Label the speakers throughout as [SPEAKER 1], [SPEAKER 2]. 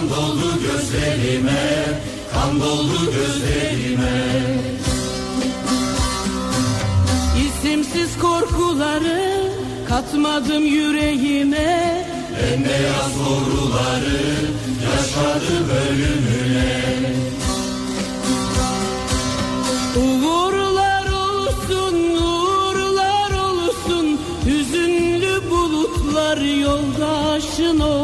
[SPEAKER 1] Kan doldu gözlerime Kan doldu gözlerime.
[SPEAKER 2] İsimsiz korkuları katmadım yüreğime.
[SPEAKER 1] Bembeyaz doğruları Yaşadı bölümüne
[SPEAKER 2] Uğurlar olsun, uğurlar olsun. Hüzünlü bulutlar yoldaşın olsun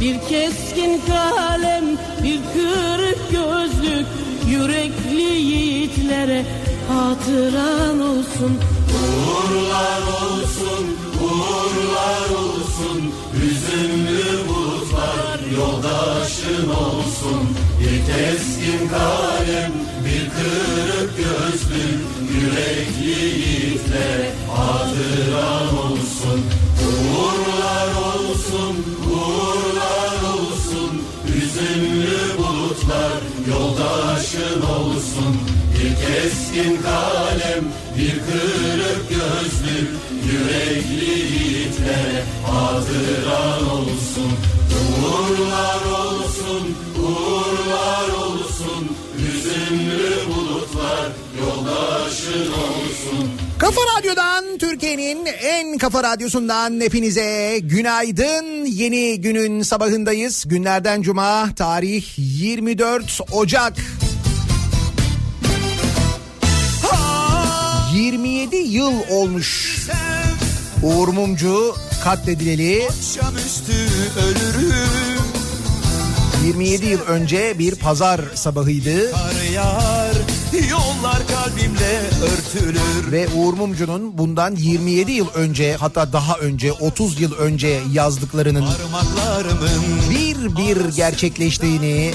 [SPEAKER 2] Bir keskin kalem, bir kırık gözlük Yürekli yiğitlere hatıran olsun.
[SPEAKER 1] Uğurlar olsun, uğurlar olsun Hüzünlü bulutlar yoldaşın olsun. Bir keskin kalem, bir kırık gözlük Yürekli yiğitlere hatıran olsun Uğurlar olsun, uğurlar olsun. Hüzünlü bulutlar yoldaşın olsun. Bir keskin kalem, bir kırık gözlük Yürekli yiğitlere hatıran olsun. Uğurlar olsun, uğurlar olsun. Hüzünlü bulutlar yoldaşın olsun
[SPEAKER 3] Kafa Radyo'dan Türkiye'nin en kafa radyosundan hepinize günaydın. Yeni günün sabahındayız. Günlerden cuma tarih 24 Ocak. 27 yıl olmuş Uğur Mumcu katledileli
[SPEAKER 4] Akşamüstü ölürüm
[SPEAKER 3] 27 yıl önce bir pazar sabahıydı
[SPEAKER 4] Kar yağar Yollar örtülür
[SPEAKER 3] ve Uğur Mumcu'nun bundan 27 yıl önce hatta daha önce 30 yıl önce yazdıklarının bir bir gerçekleştiğini,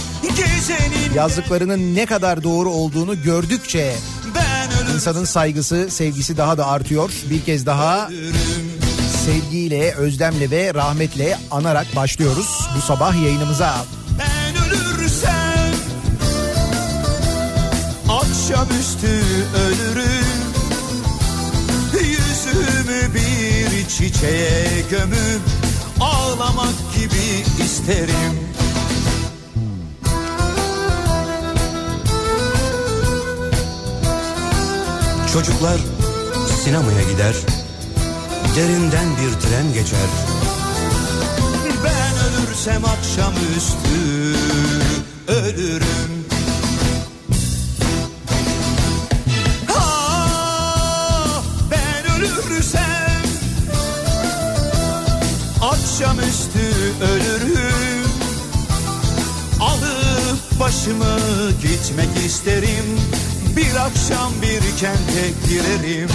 [SPEAKER 3] yazdıklarının ne kadar doğru olduğunu gördükçe insanın saygısı, sevgisi daha da artıyor. Bir kez daha sevgiyle, özlemle ve rahmetle anarak başlıyoruz bu sabah yayınımıza.
[SPEAKER 4] Akşamüstü ölürüm. Yüzümü bir çiçeğe gömüp Ağlamak gibi isterim. Çocuklar sinemaya gider Derinden bir tren geçer. Ben ölürsem akşamüstü ölürüm isterim. Bir akşam bir kente girerim.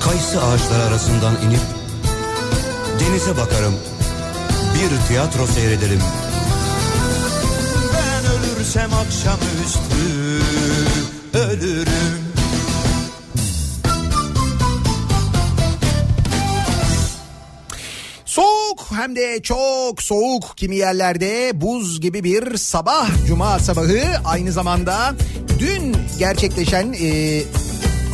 [SPEAKER 4] Kayısı ağaçları arasından inip Denize bakarım. Bir tiyatro seyrederim. Ben ölürsem akşamüstü Ölürüm
[SPEAKER 5] hem de çok soğuk kimi yerlerde buz gibi bir sabah cuma sabahı aynı zamanda dün gerçekleşen e,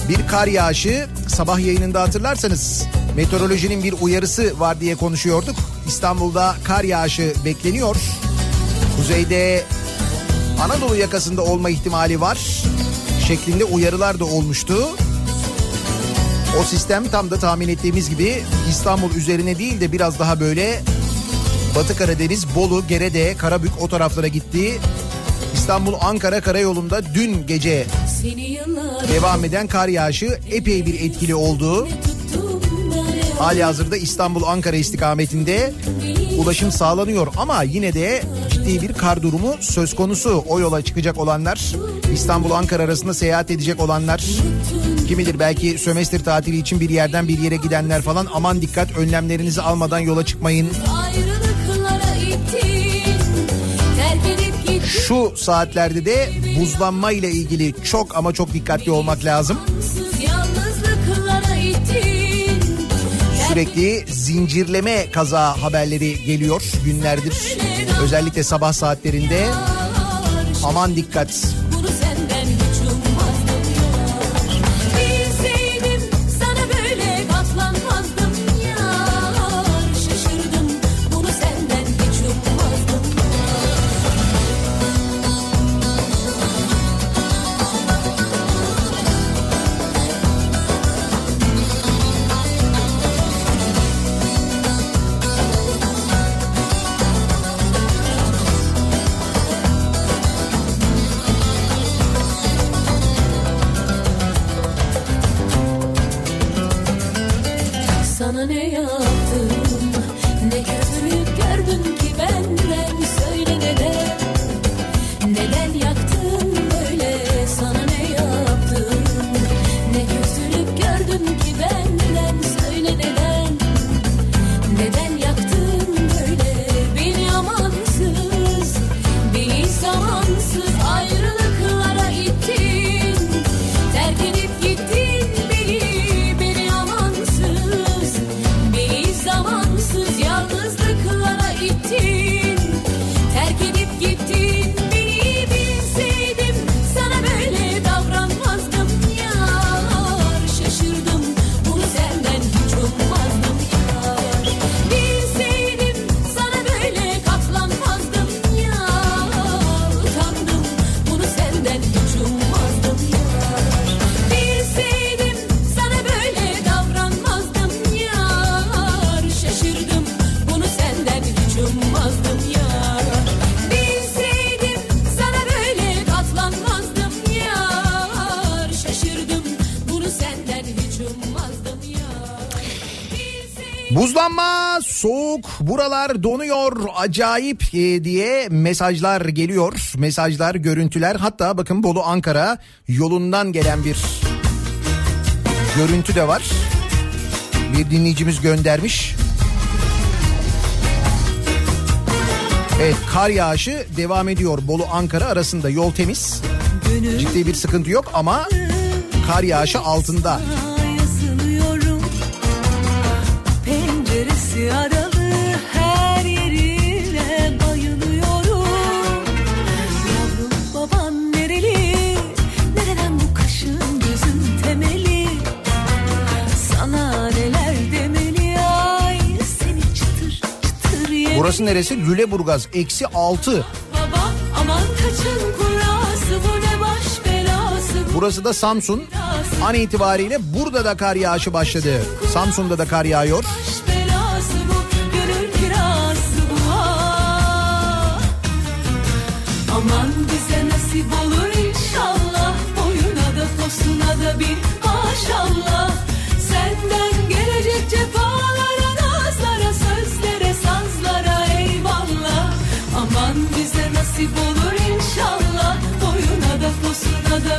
[SPEAKER 5] bir kar yağışı sabah yayınında hatırlarsanız meteorolojinin bir uyarısı var diye konuşuyorduk. İstanbul'da kar yağışı bekleniyor. Kuzeyde Anadolu yakasında olma ihtimali var şeklinde uyarılar da olmuştu. O sistem tam da tahmin ettiğimiz gibi İstanbul üzerine değil de biraz daha böyle Batı Karadeniz, Bolu, Gerede, Karabük o taraflara gitti. İstanbul-Ankara karayolunda dün gece devam eden kar yağışı epey bir etkili oldu. Hali hazırda İstanbul-Ankara istikametinde ulaşım sağlanıyor ama yine de ciddi bir kar durumu söz konusu. O yola çıkacak olanlar, İstanbul-Ankara arasında seyahat edecek olanlar, kim bilir belki sömestr tatili için bir yerden bir yere gidenler falan aman dikkat önlemlerinizi almadan yola çıkmayın. Şu saatlerde de buzlanma ile ilgili çok ama çok dikkatli olmak lazım. Sürekli zincirleme kaza haberleri geliyor günlerdir. Özellikle sabah saatlerinde aman dikkat. Buralar donuyor, acayip e, diye mesajlar geliyor. Mesajlar, görüntüler hatta bakın Bolu Ankara yolundan gelen bir görüntü de var. Bir dinleyicimiz göndermiş. Evet kar yağışı devam ediyor. Bolu Ankara arasında yol temiz. Ciddi bir sıkıntı yok ama kar yağışı altında. Burası neresi? Lüleburgaz eksi 6.
[SPEAKER 6] Baba aman kaçın kurası bu ne baş belası bu
[SPEAKER 5] Burası da Samsun. An itibariyle burada da kar yağışı başladı. Samsun'da da kar yağıyor.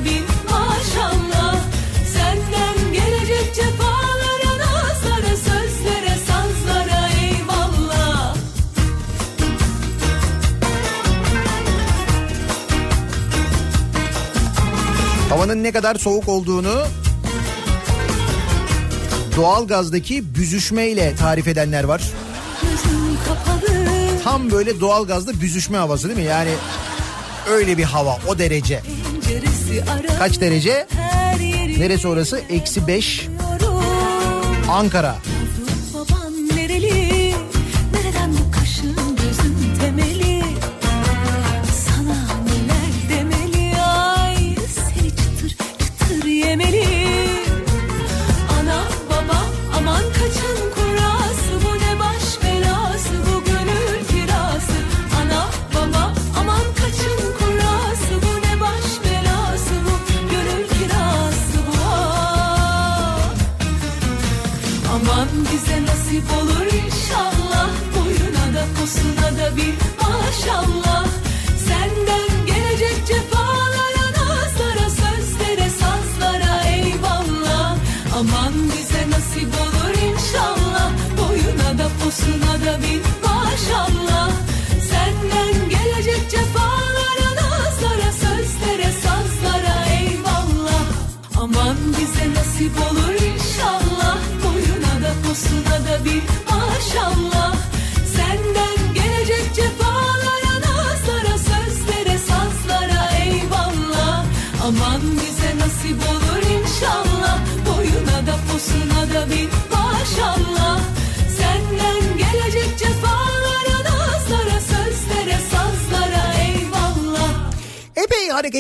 [SPEAKER 7] Bir maşallah Senden gelecek cefalara Nazlara sözlere sazlara eyvallah
[SPEAKER 3] Havanın ne kadar soğuk olduğunu doğalgazdaki büzüşmeyle tarif edenler var. Tam böyle doğalgazda büzüşme havası değil mi? Yani öyle bir hava o derece. Kaç derece? Neresi orası? Eksi 5
[SPEAKER 7] yorum.
[SPEAKER 3] Ankara.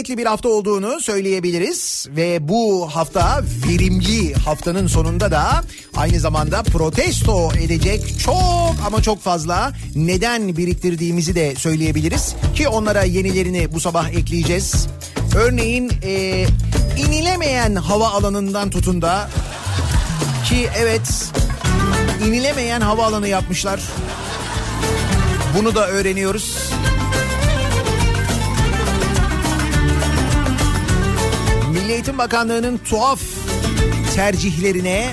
[SPEAKER 3] Hareketli bir hafta olduğunu söyleyebiliriz ve bu hafta verimli haftanın sonunda da aynı zamanda protesto edecek çok ama çok fazla neden biriktirdiğimizi de söyleyebiliriz ki onlara yenilerini bu sabah ekleyeceğiz. Örneğin e, inilemeyen hava alanından tutun da ki evet inilemeyen hava alanı yapmışlar. Bunu da öğreniyoruz. Eğitim Bakanlığı'nın tuhaf tercihlerine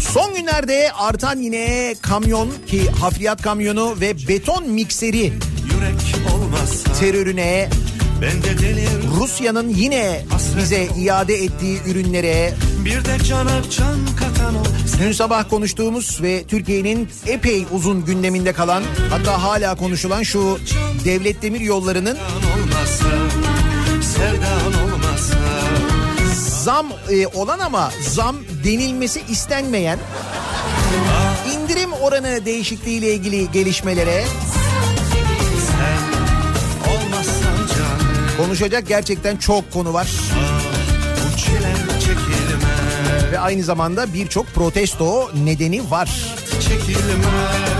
[SPEAKER 3] son günlerde artan yine kamyon ki hafriyat kamyonu ve beton mikseri terörüne
[SPEAKER 8] ben de delir.
[SPEAKER 3] Rusya'nın yine bize iade ettiği ürünlere
[SPEAKER 8] Bir de cana can katan o
[SPEAKER 3] Dün sabah konuştuğumuz ve Türkiye'nin epey uzun gündeminde kalan hatta hala konuşulan şu devlet demir yollarının zam e, olan ama zam denilmesi istenmeyen indirim oranı değişikliğiyle ilgili gelişmelere konuşacak gerçekten çok konu var ve aynı zamanda birçok protesto nedeni var.
[SPEAKER 8] çekilmez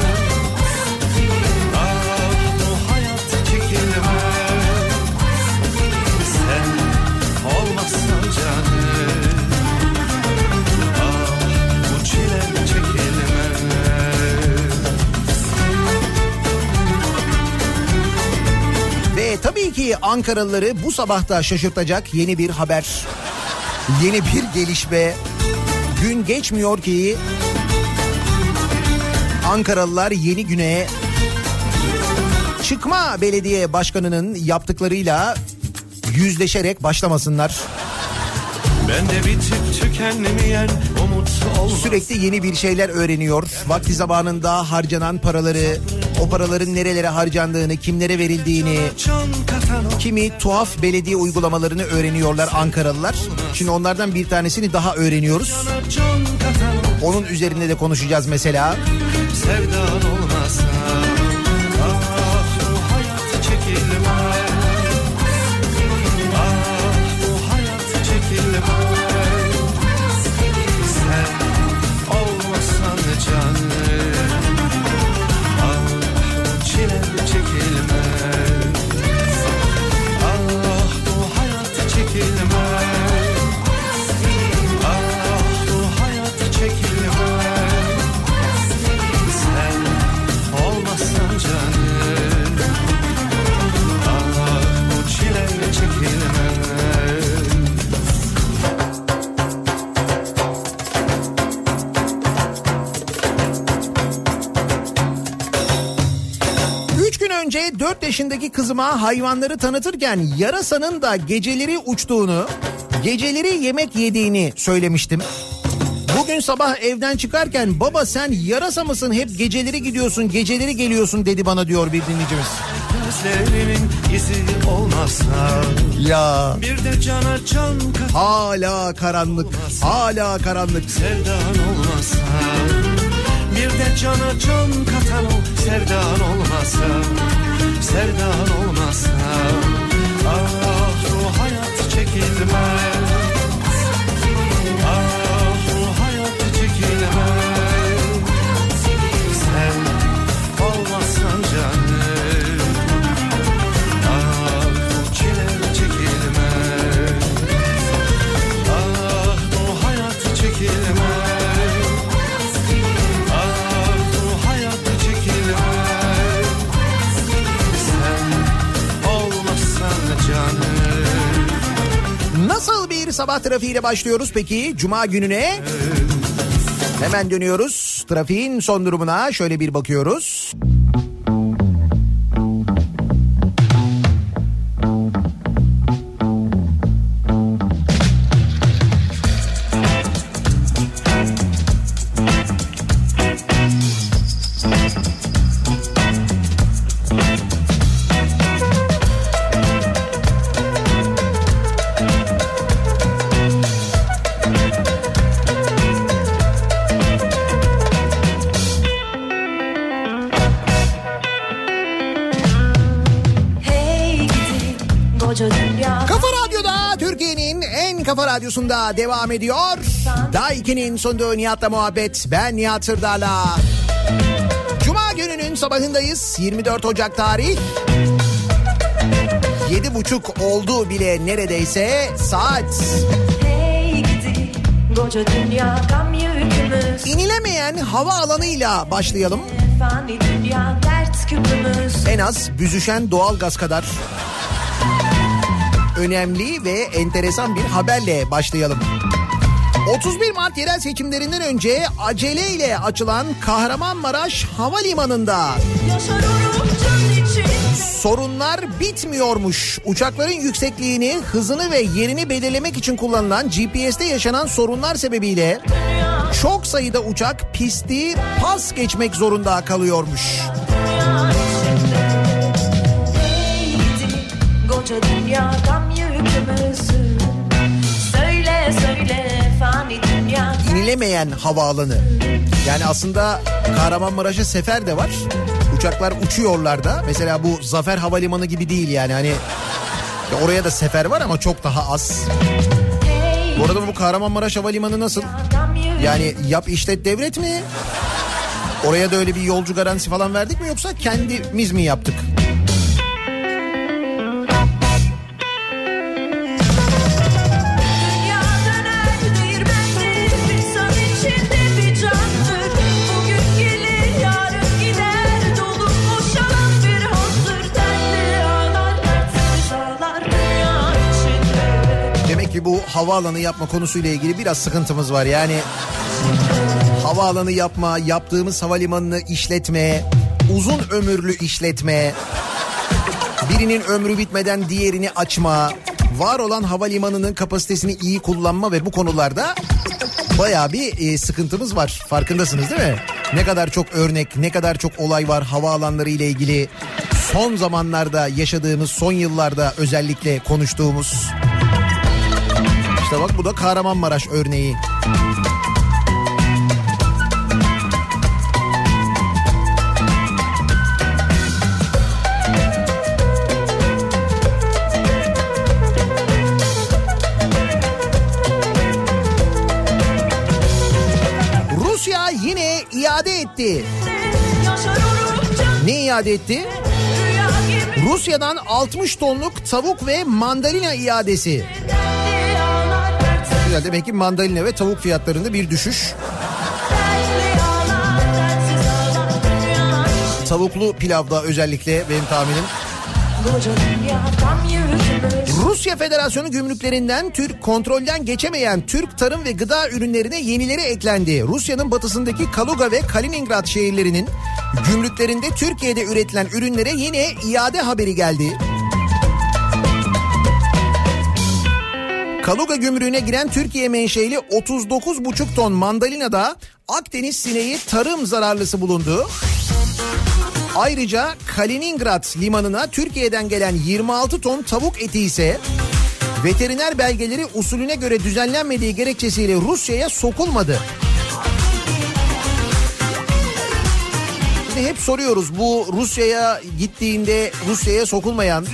[SPEAKER 3] tabii ki Ankaralıları bu sabahta şaşırtacak yeni bir haber. Yeni bir gelişme. Gün geçmiyor ki Ankaralılar yeni güne çıkma belediye başkanının yaptıklarıyla yüzleşerek başlamasınlar.
[SPEAKER 8] Ben de bitip tükenmeyen umut olmaz
[SPEAKER 3] Sürekli yeni bir şeyler öğreniyor. Vakti zamanında harcanan paraları, o paraların nerelere harcandığını, kimlere verildiğini, kimi tuhaf belediye uygulamalarını öğreniyorlar Ankaralılar. Şimdi onlardan bir tanesini daha öğreniyoruz. Onun üzerinde de konuşacağız mesela.
[SPEAKER 8] Sevdan olmazsa
[SPEAKER 3] 4 yaşındaki kızıma hayvanları tanıtırken yarasanın da geceleri uçtuğunu, geceleri yemek yediğini söylemiştim. Bugün sabah evden çıkarken baba sen yarasa mısın hep geceleri gidiyorsun geceleri geliyorsun dedi bana diyor bir dinleyicimiz.
[SPEAKER 8] Olmazsa
[SPEAKER 3] Ya
[SPEAKER 8] Bir de cana can kat
[SPEAKER 3] hala karanlık hala karanlık.
[SPEAKER 8] sevdan cana can katan o sevdan olmazsa Sevdan olmazsa Ah bu hayat çekilmez
[SPEAKER 3] sabah trafiğiyle başlıyoruz peki Cuma gününe? Hemen dönüyoruz. Trafiğin son durumuna şöyle bir bakıyoruz. Devam ediyor. Daiki'nin sunduğu Nihat'la muhabbet. Ben Nihat Sırdar'la. Cuma gününün sabahındayız. 24 Ocak tarih. Yedi buçuk oldu bile neredeyse saat.
[SPEAKER 7] Hey gidi koca dünya gam yükümüz
[SPEAKER 3] İnilemeyen hava alanıyla başlayalım.
[SPEAKER 7] Fani dünya dert küpümüz
[SPEAKER 3] En az büzüşen doğalgaz kadar önemli ve enteresan bir haberle başlayalım. 31 Mart yerel seçimlerinden önce aceleyle açılan Kahramanmaraş Havalimanı'nda sorunlar bitmiyormuş. Uçakların yüksekliğini, hızını ve yerini belirlemek için kullanılan GPS'te yaşanan sorunlar sebebiyle çok sayıda uçak pisti pas geçmek zorunda kalıyormuş.
[SPEAKER 7] dünya içinde dünya gam yükümüz Söyle söyle
[SPEAKER 3] inilemeyen havaalanı. Yani aslında Kahramanmaraş'a sefer de var. Uçaklar uçuyorlar da. Mesela bu Zafer Havalimanı gibi değil yani hani ya oraya da sefer var ama çok daha az. Bu arada bu Kahramanmaraş Havalimanı nasıl? Yani yap işlet devlet mi? Oraya da öyle bir yolcu garantisi falan verdik mi yoksa kendimiz mi yaptık? Havaalanı yapma konusuyla ilgili biraz sıkıntımız var. Yani havaalanı yapma, yaptığımız havalimanını işletme, uzun ömürlü işletme, birinin ömrü bitmeden diğerini açma, var olan havalimanının kapasitesini iyi kullanma ve bu konularda bayağı bir e, sıkıntımız var. Farkındasınız değil mi? Ne kadar çok örnek, ne kadar çok olay var havaalanları ile ilgili. Son zamanlarda yaşadığımız, son yıllarda özellikle konuştuğumuz. İşte bak bu da Kahramanmaraş örneği. Rusya yine iade etti. Ne iade etti? Rusya'dan 60 tonluk tavuk ve mandalina iadesi. Güzel demek ki mandalina ve tavuk fiyatlarında bir düşüş. Tavuklu pilavda özellikle benim tahminim. Rusya Federasyonu gümrüklerinden Türk kontrolden geçemeyen Türk tarım ve gıda ürünlerine yenileri eklendi. Rusya'nın batısındaki Kaluga ve Kaliningrad şehirlerinin gümrüklerinde Türkiye'de üretilen ürünlere yine iade haberi geldi. Kaluga gümrüğüne giren Türkiye menşeili 39,5 ton mandalinada Akdeniz sineği tarım zararlısı bulundu. Ayrıca Kaliningrad limanına Türkiye'den gelen 26 ton tavuk eti ise veteriner belgeleri usulüne göre düzenlenmediği gerekçesiyle Rusya'ya sokulmadı. Şimdi hep soruyoruz bu Rusya'ya gittiğinde Rusya'ya sokulmayan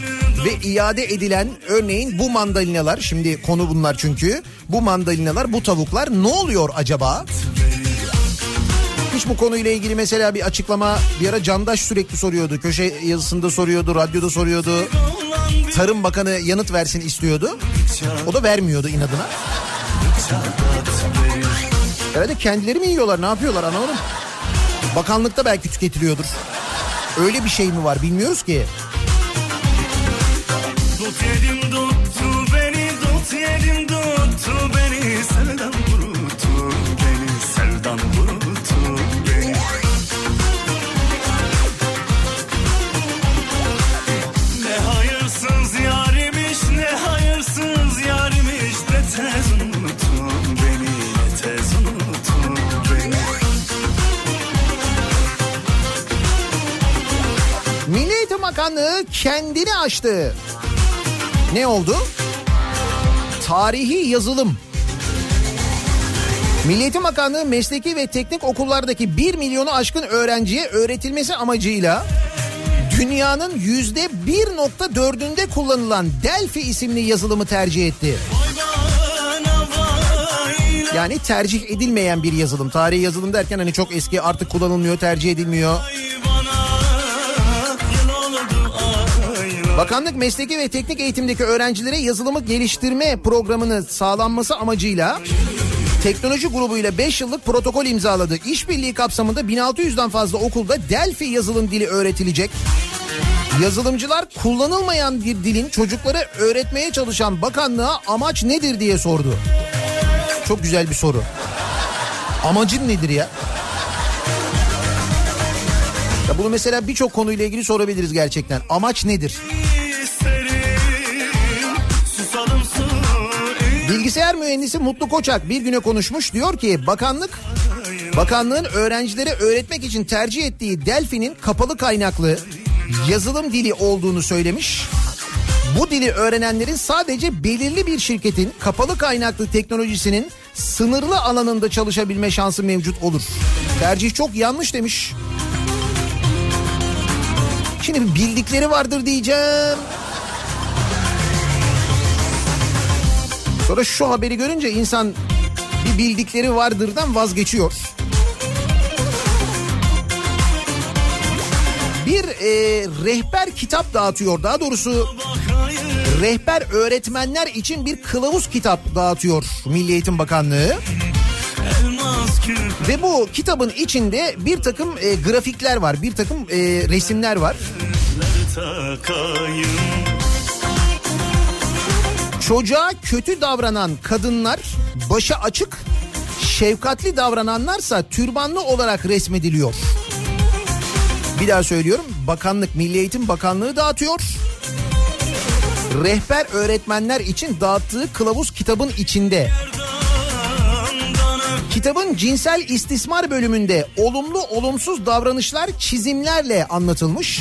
[SPEAKER 3] ve iade edilen örneğin bu mandalinalar şimdi konu bunlar çünkü bu mandalinalar bu tavuklar ne oluyor acaba? Hiç bu konuyla ilgili mesela bir açıklama bir ara Candaş sürekli soruyordu. Köşe yazısında soruyordu, radyoda soruyordu. Tarım Bakanı yanıt versin istiyordu. O da vermiyordu inadına. Herhalde kendileri mi yiyorlar ne yapıyorlar anlamadım. Bakanlıkta belki tüketiliyordur. Öyle bir şey mi var bilmiyoruz ki.
[SPEAKER 1] Dut yedim tuttu beni dut yedim tuttu beni. Sevdan vuruttu beni. Sevdan vuruttu beni. Ne hayırsız yarimiş ne hayırsız yarimiş ne tez unuttun beni tez unuttun beni.
[SPEAKER 3] Milli Eğitim Bakanlığı kendini açtı. Ne oldu? Tarihi yazılım. Milli Eğitim Bakanlığı mesleki ve teknik okullardaki 1 milyonu aşkın öğrenciye öğretilmesi amacıyla dünyanın yüzde 1.4'ünde kullanılan Delphi isimli yazılımı tercih etti. Yani tercih edilmeyen bir yazılım. Tarihi yazılım derken hani çok eski artık kullanılmıyor, tercih edilmiyor. Bakanlık mesleki ve teknik eğitimdeki öğrencilere yazılımı geliştirme programını sağlanması amacıyla teknoloji grubuyla 5 yıllık protokol imzaladı. İşbirliği kapsamında 1600'den fazla okulda Delphi yazılım dili öğretilecek. Yazılımcılar kullanılmayan bir dilin çocuklara öğretmeye çalışan bakanlığa amaç nedir diye sordu. Çok güzel bir soru. Amacın nedir ya? Ya bunu mesela birçok konuyla ilgili sorabiliriz gerçekten. Amaç nedir? Bilgisayar mühendisi Mutlu Koçak bir güne konuşmuş diyor ki bakanlık bakanlığın öğrencilere öğretmek için tercih ettiği Delphi'nin kapalı kaynaklı yazılım dili olduğunu söylemiş. Bu dili öğrenenlerin sadece belirli bir şirketin kapalı kaynaklı teknolojisinin sınırlı alanında çalışabilme şansı mevcut olur. Tercih çok yanlış demiş. Şimdi bildikleri vardır diyeceğim. Sonra şu haberi görünce insan bir bildikleri vardırdan vazgeçiyor. Bir e, rehber kitap dağıtıyor. Daha doğrusu rehber öğretmenler için bir kılavuz kitap dağıtıyor Milli Eğitim Bakanlığı. Ve bu kitabın içinde bir takım e, grafikler var, bir takım e, resimler var. Çocuğa kötü davranan kadınlar başı açık, şefkatli davrananlarsa türbanlı olarak resmediliyor. Bir daha söylüyorum. Bakanlık, Milli Eğitim Bakanlığı dağıtıyor. Rehber öğretmenler için dağıttığı kılavuz kitabın içinde. Kitabın cinsel istismar bölümünde olumlu olumsuz davranışlar çizimlerle anlatılmış.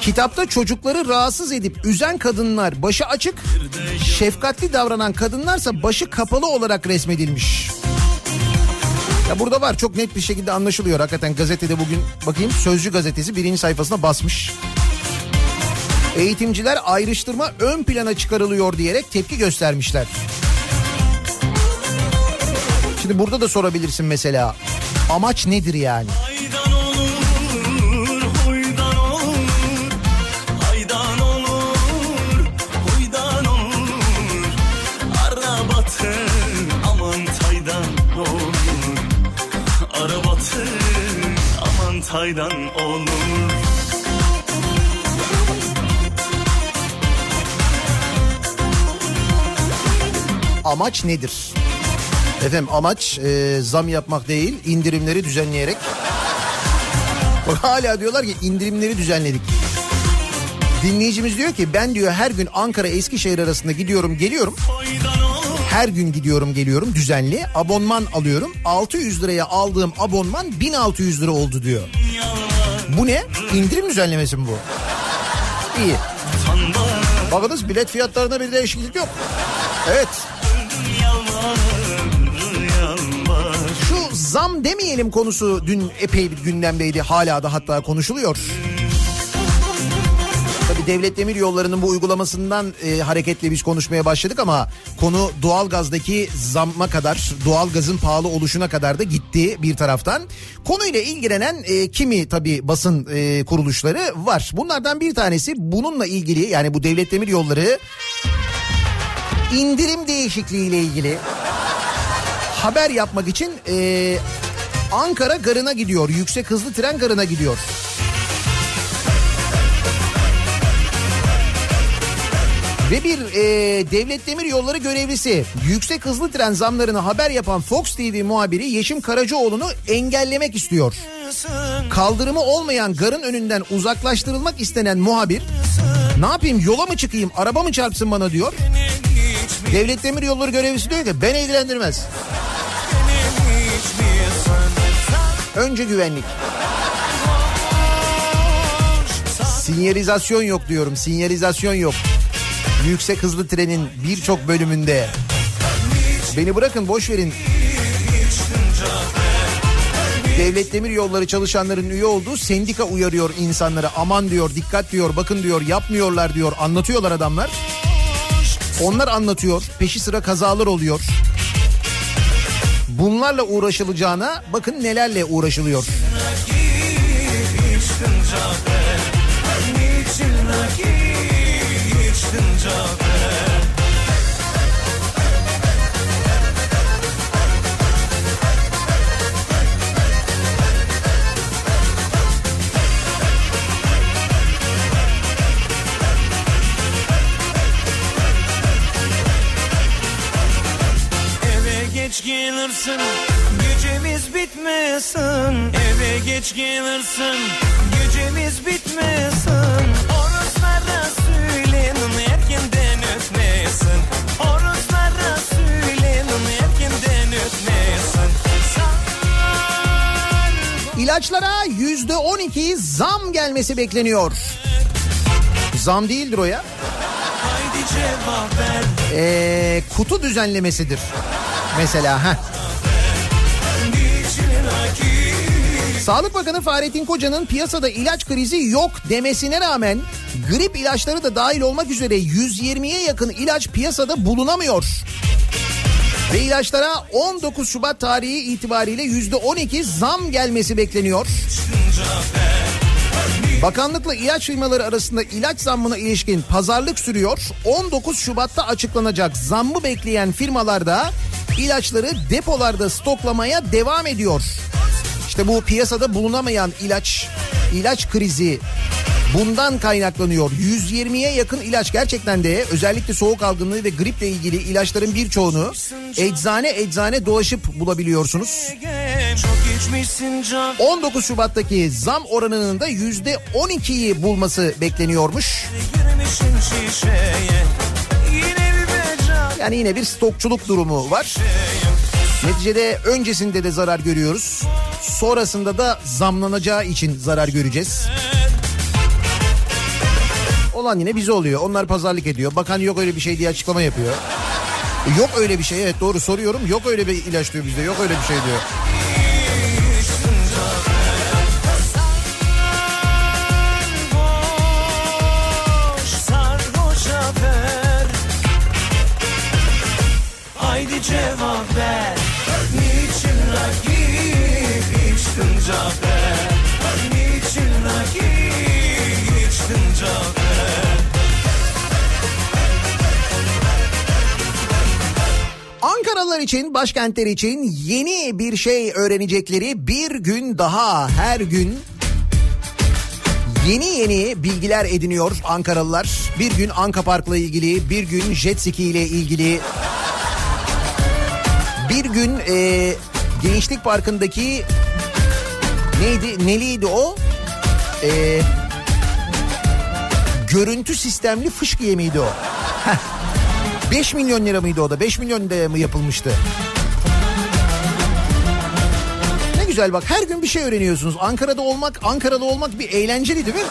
[SPEAKER 3] Kitapta çocukları rahatsız edip üzen kadınlar başı açık, şefkatli davranan kadınlarsa başı kapalı olarak resmedilmiş. Ya burada var çok net bir şekilde anlaşılıyor hakikaten gazetede bugün bakayım Sözcü gazetesi birinci sayfasına basmış. Eğitimciler ayrıştırma ön plana çıkarılıyor diyerek tepki göstermişler. Şimdi burada da sorabilirsin mesela. Amaç nedir yani?
[SPEAKER 1] Taydan olur.
[SPEAKER 3] Amaç nedir? Efendim amaç e, zam yapmak değil indirimleri düzenleyerek. Hala diyorlar ki indirimleri düzenledik. Dinleyicimiz diyor ki ben diyor her gün Ankara Eskişehir arasında gidiyorum geliyorum. Her gün gidiyorum geliyorum düzenli abonman alıyorum. 600 liraya aldığım abonman 1600 lira oldu diyor. Bu ne? İndirim düzenlemesi mi bu? İyi. Bakınız bilet fiyatlarında bir değişiklik yok. Evet. Zam demeyelim konusu dün epey bir gündemdeydi. Hala da hatta konuşuluyor. Tabii devlet demir yollarının bu uygulamasından e, hareketle biz konuşmaya başladık ama konu doğalgazdaki zamma kadar, doğalgazın pahalı oluşuna kadar da gitti bir taraftan. Konuyla ilgilenen e, kimi tabii basın e, kuruluşları var. Bunlardan bir tanesi bununla ilgili yani bu devlet demir yolları indirim değişikliği ile ilgili haber yapmak için e, Ankara garına gidiyor. Yüksek hızlı tren garına gidiyor. Ve bir e, devlet demir yolları görevlisi yüksek hızlı tren zamlarını haber yapan Fox TV muhabiri Yeşim Karacaoğlu'nu engellemek istiyor. Kaldırımı olmayan garın önünden uzaklaştırılmak istenen muhabir ne yapayım yola mı çıkayım araba mı çarpsın bana diyor. Devlet demir yolları görevlisi diyor ki beni ilgilendirmez. Önce güvenlik. Sinyalizasyon yok diyorum sinyalizasyon yok. Yüksek hızlı trenin birçok bölümünde. Beni bırakın boş verin. Devlet Demir Yolları çalışanların üye olduğu sendika uyarıyor insanlara. Aman diyor, dikkat diyor, bakın diyor, yapmıyorlar diyor. Anlatıyorlar adamlar. Onlar anlatıyor. Peşi sıra kazalar oluyor. Bunlarla uğraşılacağına bakın nelerle uğraşılıyor.
[SPEAKER 1] Eve gelirsin Gecemiz bitmesin Eve geç gelirsin Gecemiz bitmesin Oroslara söylenin Erkenden ötmesin Oroslara söylenin Erkenden ötmesin
[SPEAKER 3] İlaçlara yüzde on iki zam gelmesi bekleniyor. Zam değildir o ya. Ee, kutu düzenlemesidir. Mesela ha. Sağlık Bakanı Fahrettin Koca'nın piyasada ilaç krizi yok demesine rağmen grip ilaçları da dahil olmak üzere 120'ye yakın ilaç piyasada bulunamıyor. Ve ilaçlara 19 Şubat tarihi itibariyle %12 zam gelmesi bekleniyor. Bakanlıkla ilaç firmaları arasında ilaç zammına ilişkin pazarlık sürüyor. 19 Şubat'ta açıklanacak zammı bekleyen firmalar da ilaçları depolarda stoklamaya devam ediyor. İşte bu piyasada bulunamayan ilaç, ilaç krizi bundan kaynaklanıyor. 120'ye yakın ilaç gerçekten de özellikle soğuk algınlığı ve griple ilgili ilaçların birçoğunu eczane eczane dolaşıp bulabiliyorsunuz.
[SPEAKER 1] Çok içmişsin can
[SPEAKER 3] 19 Şubat'taki zam oranının da %12'yi bulması bekleniyormuş. Yani yine bir stokçuluk durumu var. Neticede öncesinde de zarar görüyoruz. Sonrasında da zamlanacağı için zarar göreceğiz. Olan yine bize oluyor. Onlar pazarlık ediyor. Bakan yok öyle bir şey diye açıklama yapıyor. Yok öyle bir şey evet doğru soruyorum. Yok öyle bir ilaç diyor bizde. Yok öyle bir şey diyor. İçin, başkentler için yeni bir şey öğrenecekleri bir gün daha her gün yeni yeni bilgiler ediniyor Ankaralılar. Bir gün Anka Park'la ilgili, bir gün jet ski ile ilgili, Bir gün e, Gençlik Parkı'ndaki neydi neliydi o? E, görüntü sistemli fışkı yemeğiydi o. Heh. 5 milyon lira mıydı o da? 5 milyon lira mı yapılmıştı? Ne güzel bak her gün bir şey öğreniyorsunuz. Ankara'da olmak, Ankara'da olmak bir eğlenceli değil mi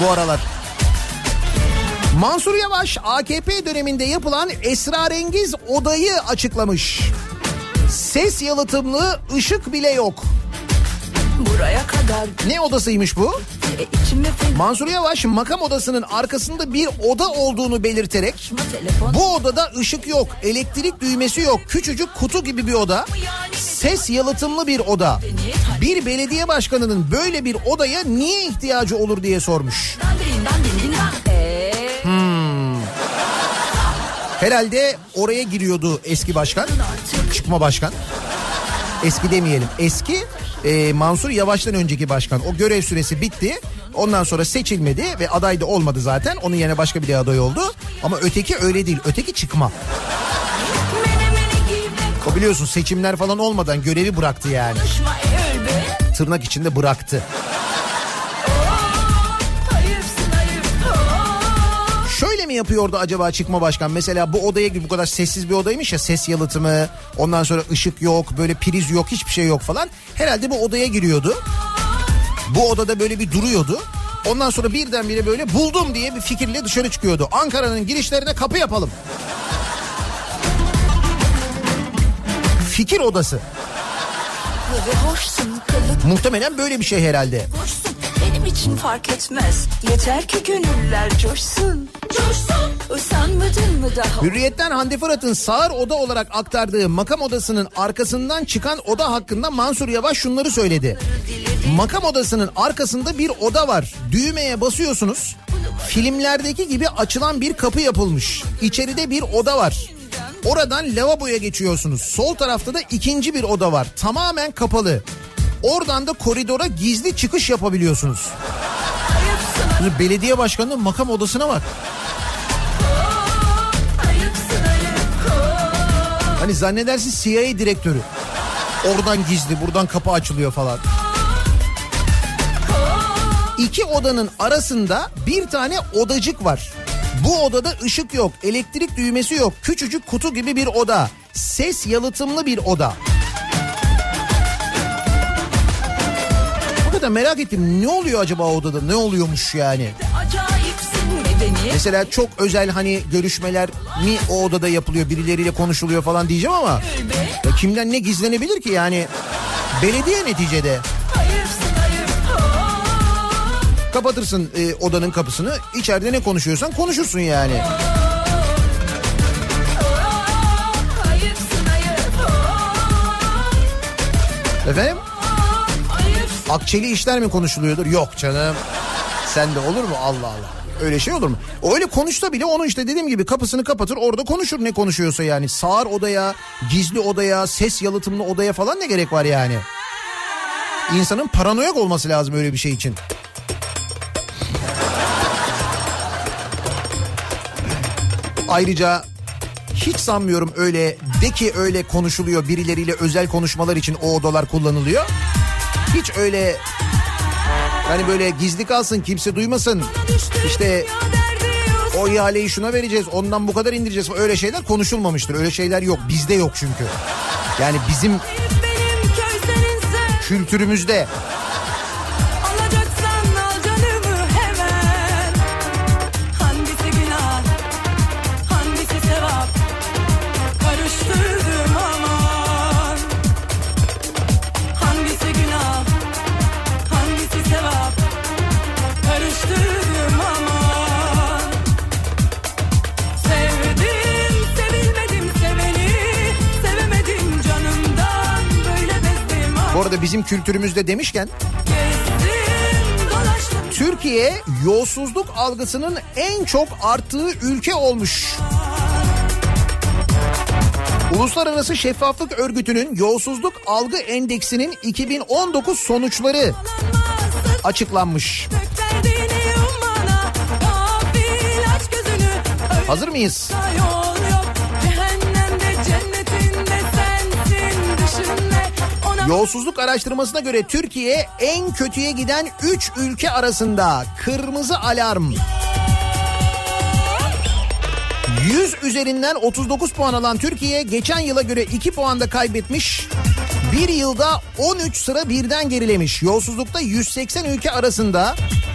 [SPEAKER 3] bu aralar? Mansur Yavaş AKP döneminde yapılan esrarengiz odayı açıklamış. Ses yalıtımlı ışık bile yok.
[SPEAKER 7] Buraya kadar
[SPEAKER 3] Ne odasıymış bu?
[SPEAKER 7] E,
[SPEAKER 3] Mansur Yavaş makam odasının arkasında bir oda olduğunu belirterek bu odada ışık yok, elektrik düğmesi yok, küçücük kutu gibi bir oda, ses yalıtımlı bir oda. Bir belediye başkanının böyle bir odaya niye ihtiyacı olur diye sormuş.
[SPEAKER 7] Dindinden. Eee
[SPEAKER 3] Herhalde oraya giriyordu eski başkan, çıkma başkan. Eski demeyelim, eski e, Mansur Yavaş'tan önceki başkan. O görev süresi bitti. Ondan sonra seçilmedi ve aday da olmadı zaten. Onun yerine başka bir aday oldu. Ama öteki öyle değil. Öteki çıkma. O biliyorsun seçimler falan olmadan görevi bıraktı yani.
[SPEAKER 7] be.
[SPEAKER 3] Tırnak içinde bıraktı. Yapıyordu acaba çıkma başkan? Mesela bu odaya gibi bu kadar sessiz bir odaymış ya ses yalıtımı ondan sonra ışık yok böyle priz yok hiçbir şey yok falan. Herhalde bu odaya giriyordu. Bu odada böyle bir duruyordu. Ondan sonra birdenbire böyle buldum diye bir fikirle dışarı çıkıyordu. Ankara'nın girişlerine kapı yapalım. Fikir odası. Muhtemelen böyle bir şey herhalde.
[SPEAKER 7] hoşsun. Benim için fark etmez. Yeter ki gönüller coşsun. Coşsun. Usanmadın mı daha?
[SPEAKER 3] Hürriyetten Hande Fırat'ın sağır oda olarak aktardığı makam odasının arkasından çıkan oda hakkında Mansur Yavaş şunları söyledi. Makam odasının arkasında bir oda var. Düğmeye basıyorsunuz. Filmlerdeki gibi açılan bir kapı yapılmış. İçeride bir oda var. Oradan lavaboya geçiyorsunuz. Sol tarafta da ikinci bir oda var. Tamamen kapalı. Oradan da koridora gizli çıkış yapabiliyorsunuz. Şimdi belediye başkanının makam odasına bak. Hani zannedersin CIA direktörü. Oradan gizli buradan kapı açılıyor falan. İki odanın arasında bir tane odacık var. Bu odada ışık yok, elektrik düğmesi yok. Küçücük kutu gibi bir oda. Ses yalıtımlı bir oda. Hakikaten merak ettim ne oluyor acaba odada? Ne oluyormuş yani? Mesela çok özel hani görüşmeler mi o odada yapılıyor birileriyle konuşuluyor falan diyeceğim ama ya kimden ne gizlenebilir ki yani? Belediye neticede. Kapatırsın e, odanın kapısını. İçeride ne konuşuyorsan konuşursun yani. Efendim. Akçeli işler mi konuşuluyordur? Yok canım sen de olur mu Allah Allah. Öyle şey olur mu? Öyle konuşsa bile onu işte dediğim gibi kapısını kapatır orada konuşur ne konuşuyorsa yani. Sağır odaya, gizli odaya, ses yalıtımlı odaya falan ne gerek var yani? İnsanın paranoyak olması lazım öyle bir şey için. Ayrıca hiç sanmıyorum öyle de ki öyle konuşuluyor birileriyle özel konuşmalar için o odalar kullanılıyor. Hiç öyle hani böyle gizli kalsın kimse duymasın. İşte o ihaleyi şuna vereceğiz ondan bu kadar indireceğiz öyle şeyler konuşulmamıştır. Öyle şeyler yok bizde yok çünkü. Yani bizim kültürümüzde bizim kültürümüzde demişken Türkiye yolsuzluk algısının en çok arttığı ülke olmuş. Uluslararası Şeffaflık Örgütü'nün yolsuzluk algı endeksinin 2019 sonuçları açıklanmış. Hazır mıyız? Yolsuzluk araştırmasına göre Türkiye en kötüye giden 3 ülke arasında kırmızı alarm. 100 üzerinden 39 puan alan Türkiye geçen yıla göre 2 puan da kaybetmiş. Bir yılda 13 sıra birden gerilemiş. Yolsuzlukta 180 ülke arasında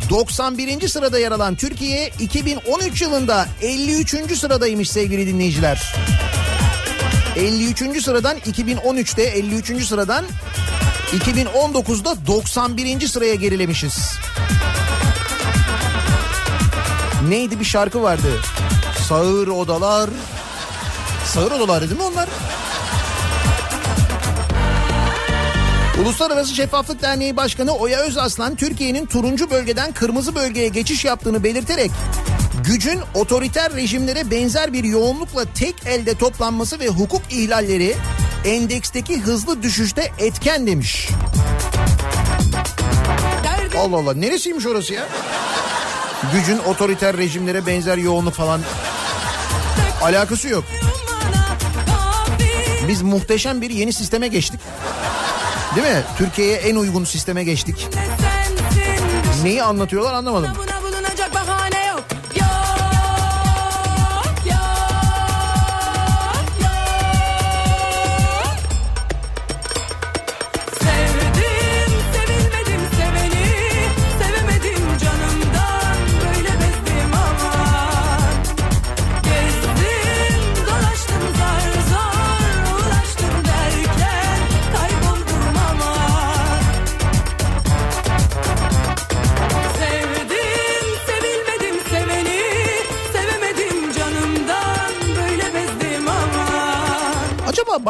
[SPEAKER 3] 91. sırada yer alan Türkiye 2013 yılında 53. sıradaymış sevgili dinleyiciler. 53. sıradan 2013'te 53. sıradan 2019'da 91. sıraya gerilemişiz. Neydi bir şarkı vardı? Sağır odalar. Sağır odalar değil mi onlar? Uluslararası Şeffaflık Derneği Başkanı Oya Özaslan Türkiye'nin turuncu bölgeden kırmızı bölgeye geçiş yaptığını belirterek gücün otoriter rejimlere benzer bir yoğunlukla tek elde toplanması ve hukuk ihlalleri endeksteki hızlı düşüşte etken demiş. Allah Allah neresiymiş orası ya? Gücün otoriter rejimlere benzer yoğunluk falan alakası yok. Biz muhteşem bir yeni sisteme geçtik. Değil mi? Türkiye'ye en uygun sisteme geçtik. Neyi anlatıyorlar anlamadım.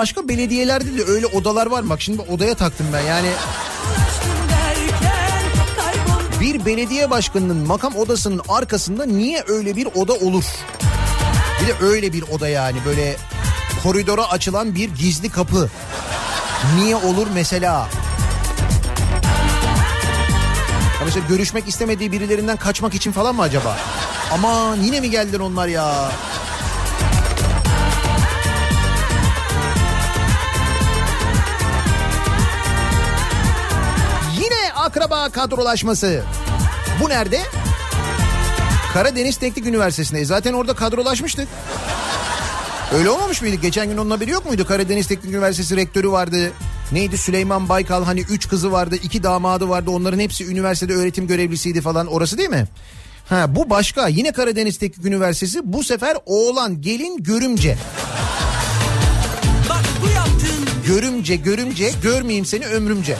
[SPEAKER 3] Başka belediyelerde de öyle odalar var? Bak şimdi odaya taktım ben yani bir belediye başkanının makam odasının arkasında niye öyle bir oda olur? Bir de öyle bir oda yani böyle koridora açılan bir gizli kapı. Niye olur mesela? Ya mesela görüşmek istemediği birilerinden kaçmak için falan mı acaba? Aman yine mi geldiler onlar ya? Akraba kadrolaşması. Bu nerede? Karadeniz Teknik Üniversitesi'nde. Zaten orada kadrolaşmıştık. Öyle olmamış mıydı? Geçen gün onun haberi yok muydu? Karadeniz Teknik Üniversitesi rektörü vardı. Neydi Süleyman Baykal hani üç kızı vardı iki damadı vardı onların hepsi üniversitede öğretim görevlisiydi falan orası değil mi? Ha bu başka yine Karadeniz Teknik Üniversitesi bu sefer oğlan gelin görümce.
[SPEAKER 9] Bak
[SPEAKER 3] Görümce görümce görmeyeyim seni ömrümce.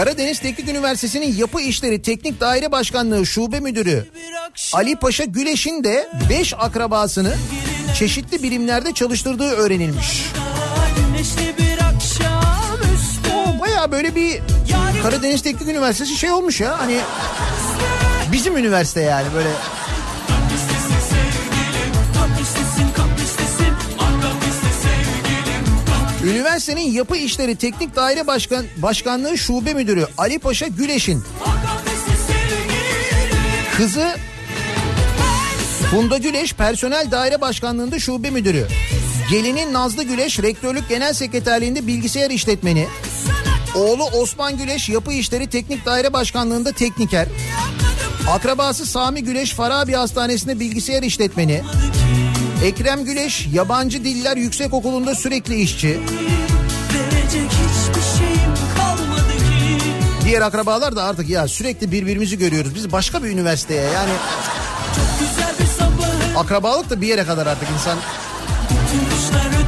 [SPEAKER 3] Karadeniz Teknik Üniversitesi'nin Yapı İşleri Teknik Daire Başkanlığı Şube Müdürü Ali Paşa Güleş'in de 5 akrabasını çeşitli birimlerde çalıştırdığı öğrenilmiş.
[SPEAKER 9] üstü.
[SPEAKER 3] Baya böyle bir Karadeniz Teknik Üniversitesi şey olmuş ya hani bizim üniversite yani böyle üniversitenin Yapı İşleri Teknik Daire Başkan Başkanlığı Şube Müdürü Ali Paşa Güleş'in kızı Funda Güleş Personel Daire Başkanlığı'nda şube müdürü. Gelinin Nazlı Güleş Rektörlük Genel Sekreterliğinde bilgisayar işletmeni. Oğlu Osman Güleş Yapı İşleri Teknik Daire Başkanlığı'nda tekniker. Akrabası Sami Güleş Farabi Hastanesi'nde bilgisayar işletmeni. Ekrem Güleş Yabancı Diller Yüksekokulu'nda sürekli işçi. Diğer akrabalar da artık ya sürekli birbirimizi görüyoruz. Biz başka bir üniversiteye yani akrabalık da bir yere kadar artık insan
[SPEAKER 9] Kuşlar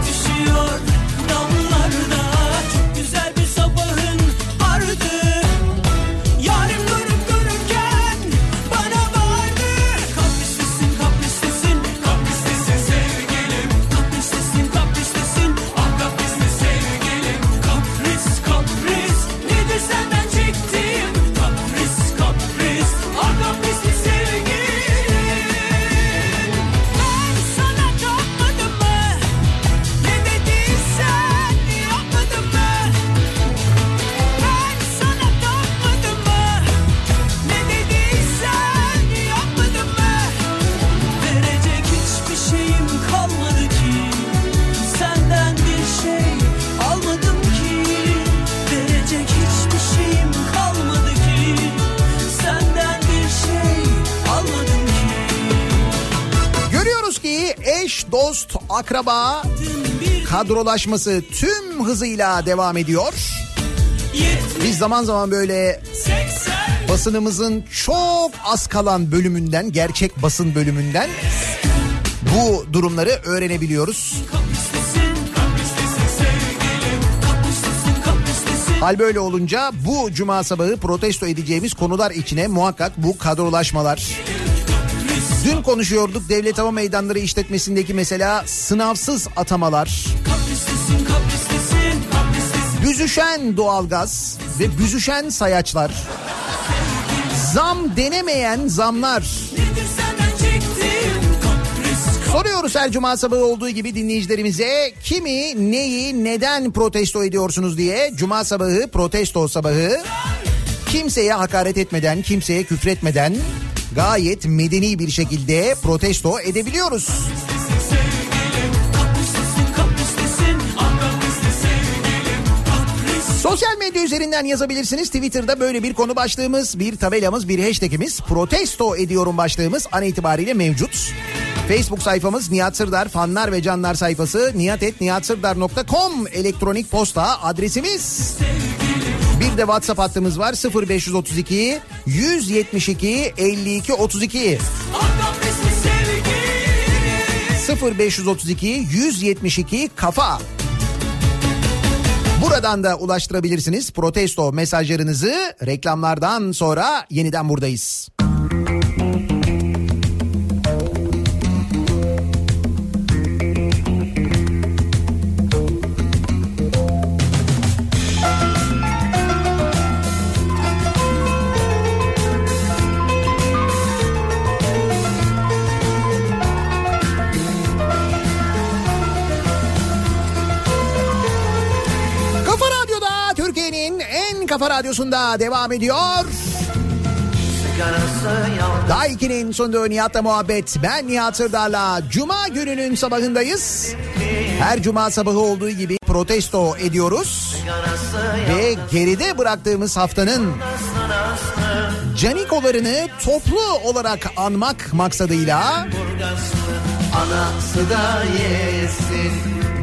[SPEAKER 3] akraba kadrolaşması tüm hızıyla devam ediyor. Biz zaman zaman böyle basınımızın çok az kalan bölümünden, gerçek basın bölümünden bu durumları öğrenebiliyoruz. Hal böyle olunca bu cuma sabahı protesto edeceğimiz konular içine muhakkak bu kadrolaşmalar. Dün konuşuyorduk devlet hava meydanları işletmesindeki mesela sınavsız atamalar. Büzüşen doğalgaz ve büzüşen sayaçlar. Zam denemeyen zamlar. Soruyoruz her cuma sabahı olduğu gibi dinleyicilerimize kimi neyi neden protesto ediyorsunuz diye cuma sabahı protesto sabahı kimseye hakaret etmeden kimseye küfretmeden gayet medeni bir şekilde protesto edebiliyoruz. Sosyal medya üzerinden yazabilirsiniz. Twitter'da böyle bir konu başlığımız, bir tabelamız, bir hashtagimiz protesto ediyorum başlığımız an itibariyle mevcut. Facebook sayfamız Nihat Sırdar fanlar ve canlar sayfası nihatetnihatsırdar.com elektronik posta adresimiz. Bir de WhatsApp hattımız var 0532 172 52 32. 0532 172 kafa. Buradan da ulaştırabilirsiniz protesto mesajlarınızı. Reklamlardan sonra yeniden buradayız. Kafa radyosunda devam ediyor. Daha 2'nin sonunda Nihat'la muhabbet. Ben Nihat Sırdar'la Cuma gününün sabahındayız. Her cuma sabahı olduğu gibi protesto ediyoruz. Ve geride bıraktığımız haftanın canikolarını toplu olarak anmak maksadıyla
[SPEAKER 10] Anası da yesin,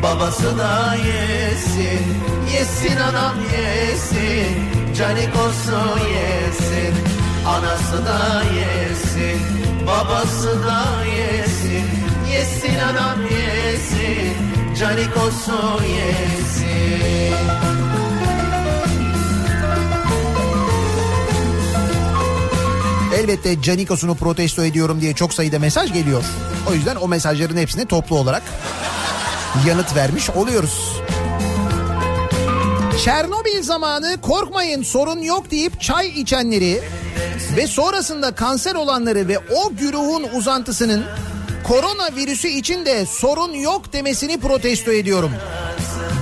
[SPEAKER 10] babası da yesin. Yesin anam yesin, canikosu yesin. Anası da yesin, babası da yesin. Yesin anam yesin, canikosu yesin.
[SPEAKER 3] elbette canikosunu protesto ediyorum diye çok sayıda mesaj geliyor. O yüzden o mesajların hepsine toplu olarak yanıt vermiş oluyoruz. Çernobil zamanı korkmayın sorun yok deyip çay içenleri ve sonrasında kanser olanları ve o güruhun uzantısının korona virüsü için de sorun yok demesini protesto ediyorum.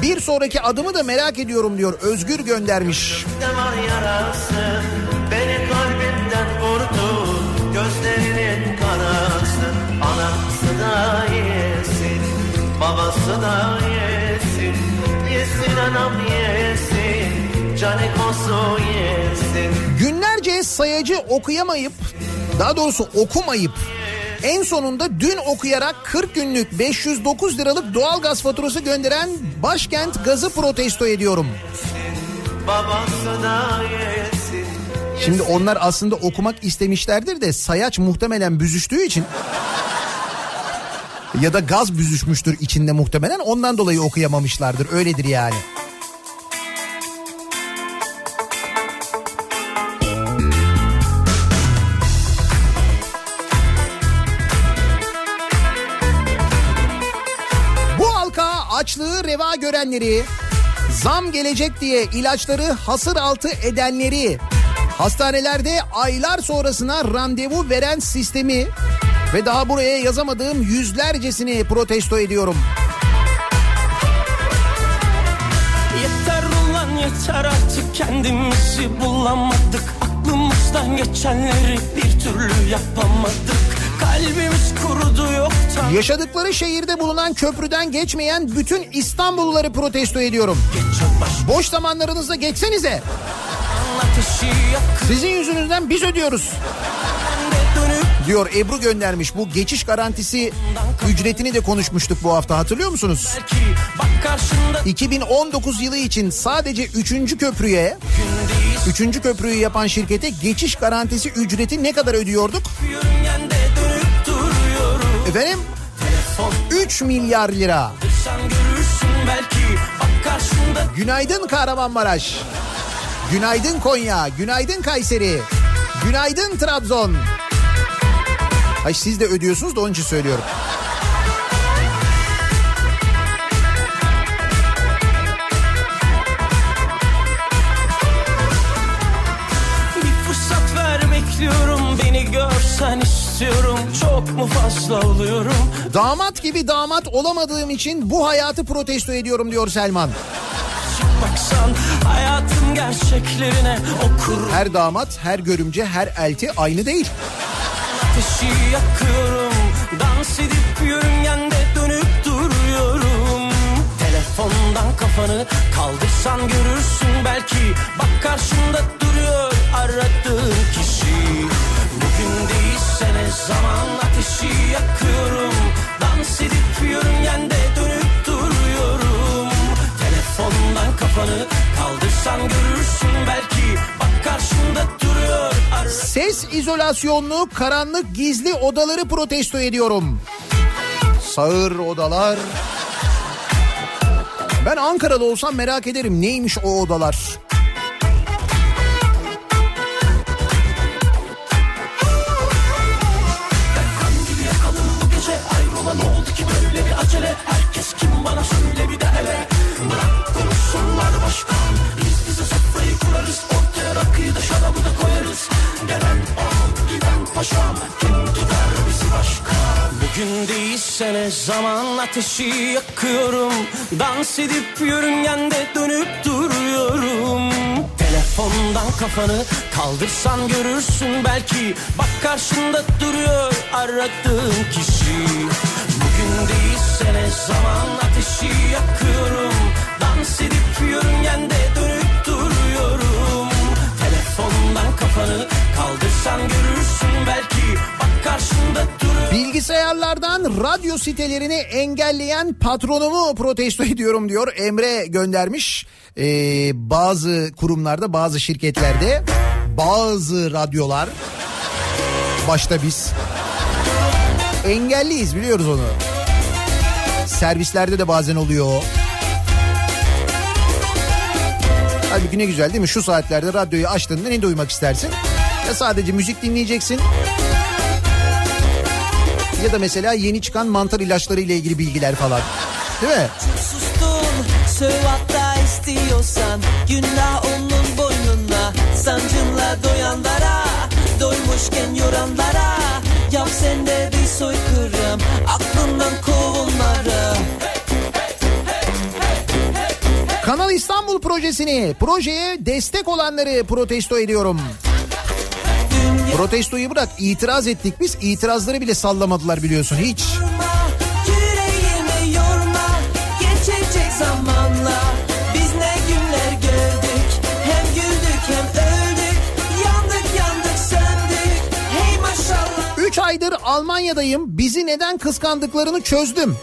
[SPEAKER 3] Bir sonraki adımı da merak ediyorum diyor Özgür göndermiş.
[SPEAKER 10] Yarası, babası da yesin. Yesin anam yesin, canikosu yesin.
[SPEAKER 3] Günlerce sayacı okuyamayıp daha doğrusu okumayıp en sonunda dün okuyarak 40 günlük 509 liralık doğalgaz faturası gönderen başkent gazı protesto ediyorum. Şimdi onlar aslında okumak istemişlerdir de sayaç muhtemelen büzüştüğü için ya da gaz büzüşmüştür içinde muhtemelen ondan dolayı okuyamamışlardır öyledir yani. Bu halka açlığı reva görenleri, zam gelecek diye ilaçları hasır altı edenleri, hastanelerde aylar sonrasına randevu veren sistemi ve daha buraya yazamadığım yüzlercesini protesto ediyorum.
[SPEAKER 11] Yeter ulan yeter artık kendimizi bulamadık Aklımızdan geçenleri bir türlü yapamadık Kalbimiz kurudu yoktan
[SPEAKER 3] Yaşadıkları şehirde bulunan köprüden geçmeyen bütün İstanbulluları protesto ediyorum. Boş zamanlarınızda geçsenize. Sizin yüzünüzden biz ödüyoruz. Diyor Ebru göndermiş bu geçiş garantisi ücretini de konuşmuştuk bu hafta hatırlıyor musunuz?
[SPEAKER 11] belki bak karşında
[SPEAKER 3] 2019 yılı için sadece 3. köprüye 3. köprüyü yapan şirkete geçiş garantisi ücreti ne kadar ödüyorduk? Efendim 3 milyar lira. Günaydın Kahramanmaraş. Günaydın Konya. Günaydın Kayseri. Günaydın Trabzon. Ay siz de ödüyorsunuz da onun için söylüyorum.
[SPEAKER 11] bir fırsat ver bekliyorum. Beni görsen istiyorum. Çok mu fazla oluyorum?
[SPEAKER 3] Damat gibi damat olamadığım için bu hayatı protesto ediyorum diyor Selman.
[SPEAKER 11] Baksan hayatın gerçeklerine okur
[SPEAKER 3] Her damat, her görümce, her elti aynı değil.
[SPEAKER 11] Ateşi yakıyorum. Dans edip yörüngende dönüp duruyorum. Telefondan kafanı kaldırsan görürsün belki. Bak karşında duruyor aradığın kişi. Bugün değilse ne zaman ateşi yakıyorum. Dans edip yörüngende dönüp duruyorum. Telefondan kafanı kaldırsan görürsün belki.
[SPEAKER 3] Ses izolasyonlu, karanlık, gizli odaları protesto ediyorum. Sağır odalar. Ben Ankara'da olsam merak ederim neymiş o odalar.
[SPEAKER 11] Bugün değilse ne zaman ateşi yakıyorum. Dans edip yörüngende dönüp duruyorum. Telefondan kafanı kaldırsan görürsün belki. Bak karşında duruyor aradığın kişi. Bugün değilse ne zaman ateşi yakıyorum. Dans edip yörüngende dönüp duruyorum. Telefondan kafanı kaldırsan görürsün belki
[SPEAKER 3] Bilgisayarlardan radyo sitelerini engelleyen patronumu protesto ediyorum diyor. Emre göndermiş. Ee, bazı kurumlarda bazı şirketlerde bazı radyolar başta biz engelliyiz biliyoruz onu. Servislerde de bazen oluyor. o. Halbuki ne güzel değil mi? Şu saatlerde radyoyu açtığında ne duymak istersin? Ya sadece müzik dinleyeceksin ya da mesela yeni çıkan mantar ilaçları ile ilgili bilgiler falan. Değil mi?
[SPEAKER 9] Sustun söv hatta istiyorsan Günah onun boynuna Sancınla doyanlara Doymuşken yoranlara Yap sen de bir soykırım Aklından kov onları
[SPEAKER 3] Kanal İstanbul projesini, projeye destek olanları protesto ediyorum. Protestoyu bırak itiraz ettik biz itirazları bile sallamadılar biliyorsun hiç.
[SPEAKER 9] Yorma, Yüreğimi yorma Geçecek zamanla Biz ne günler gördük Hem güldük hem öldük Yandık yandık söndük Hey maşallah
[SPEAKER 3] 3 aydır Almanya'dayım bizi neden kıskandıklarını çözdüm.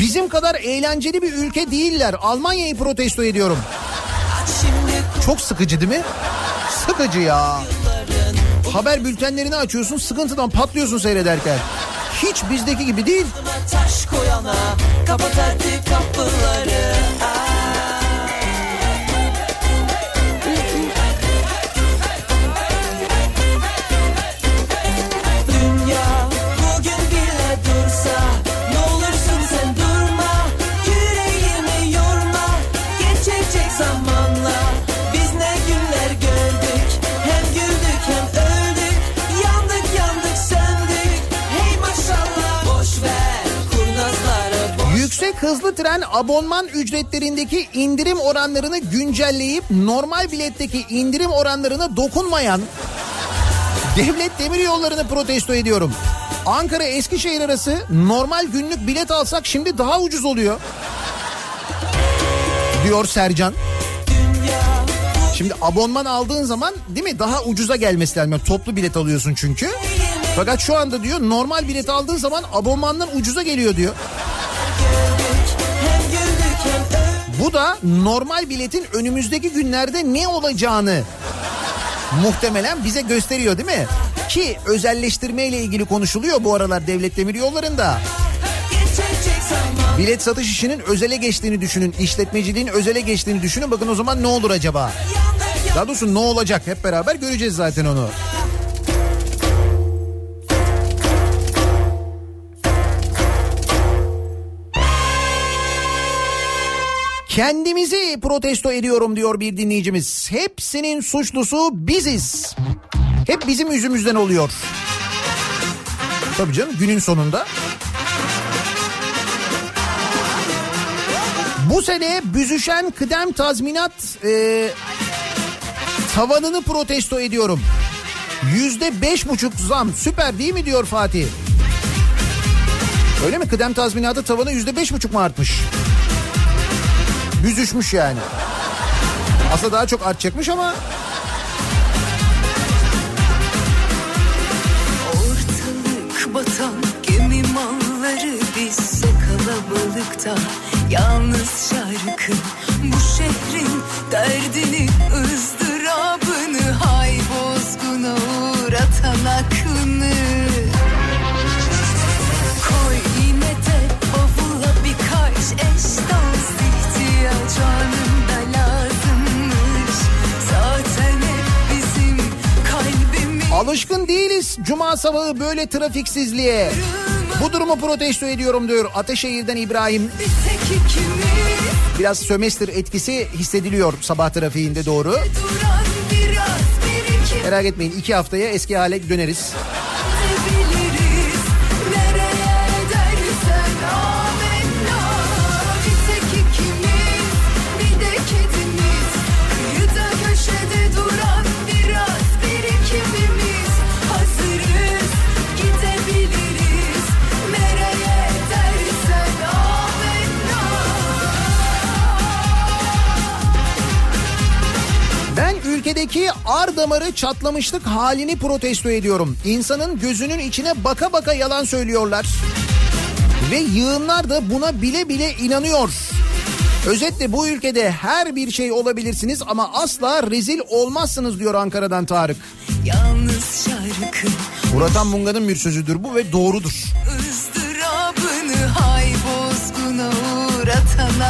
[SPEAKER 3] Bizim kadar eğlenceli bir ülke değiller. Almanya'yı protesto ediyorum. Çok sıkıcı değil mi? Sıkıcı ya. Haber bültenlerini açıyorsun sıkıntıdan patlıyorsun seyrederken. Hiç bizdeki gibi değil.
[SPEAKER 9] Taş koyana artık kapıları
[SPEAKER 3] hızlı tren abonman ücretlerindeki indirim oranlarını güncelleyip normal biletteki indirim oranlarına dokunmayan devlet demir yollarını protesto ediyorum. Ankara Eskişehir arası normal günlük bilet alsak şimdi daha ucuz oluyor. Diyor Sercan. Şimdi abonman aldığın zaman değil mi daha ucuza gelmesi lazım. Yani toplu bilet alıyorsun çünkü. Fakat şu anda diyor normal bilet aldığın zaman abonmandan ucuza geliyor diyor. Bu da normal biletin önümüzdeki günlerde ne olacağını muhtemelen bize gösteriyor değil mi? Ki özelleştirme ile ilgili konuşuluyor bu aralar devlet demir yollarında. Bilet satış işinin özele geçtiğini düşünün. işletmeciliğin özele geçtiğini düşünün. Bakın o zaman ne olur acaba? Daha doğrusu ne olacak hep beraber göreceğiz zaten onu. Kendimizi protesto ediyorum diyor bir dinleyicimiz. Hepsinin suçlusu biziz. Hep bizim yüzümüzden oluyor. Tabii canım günün sonunda. Bu sene büzüşen kıdem tazminat e, tavanını protesto ediyorum. Yüzde beş buçuk zam süper değil mi diyor Fatih. Öyle mi kıdem tazminatı tavanı yüzde beş buçuk mu artmış? Büzüşmüş yani. Aslında daha çok artacakmış ama
[SPEAKER 7] Ortalık batan gemi malları bizse kalabalıkta Yalnız şarkı
[SPEAKER 3] alışkın değiliz cuma sabahı böyle trafiksizliğe. Bu durumu protesto ediyorum diyor Ataşehir'den İbrahim. Biraz sömestr etkisi hissediliyor sabah trafiğinde doğru. Merak etmeyin iki haftaya eski hale döneriz. Ülkedeki ar damarı çatlamışlık halini protesto ediyorum. İnsanın gözünün içine baka baka yalan söylüyorlar. Ve yığınlar da buna bile bile inanıyor. Özetle bu ülkede her bir şey olabilirsiniz ama asla rezil olmazsınız diyor Ankara'dan Tarık.
[SPEAKER 7] Yalnız şarkı
[SPEAKER 3] Murat Munga'nın bir sözüdür bu ve doğrudur.
[SPEAKER 7] ızdırabını hay bozguna uğratan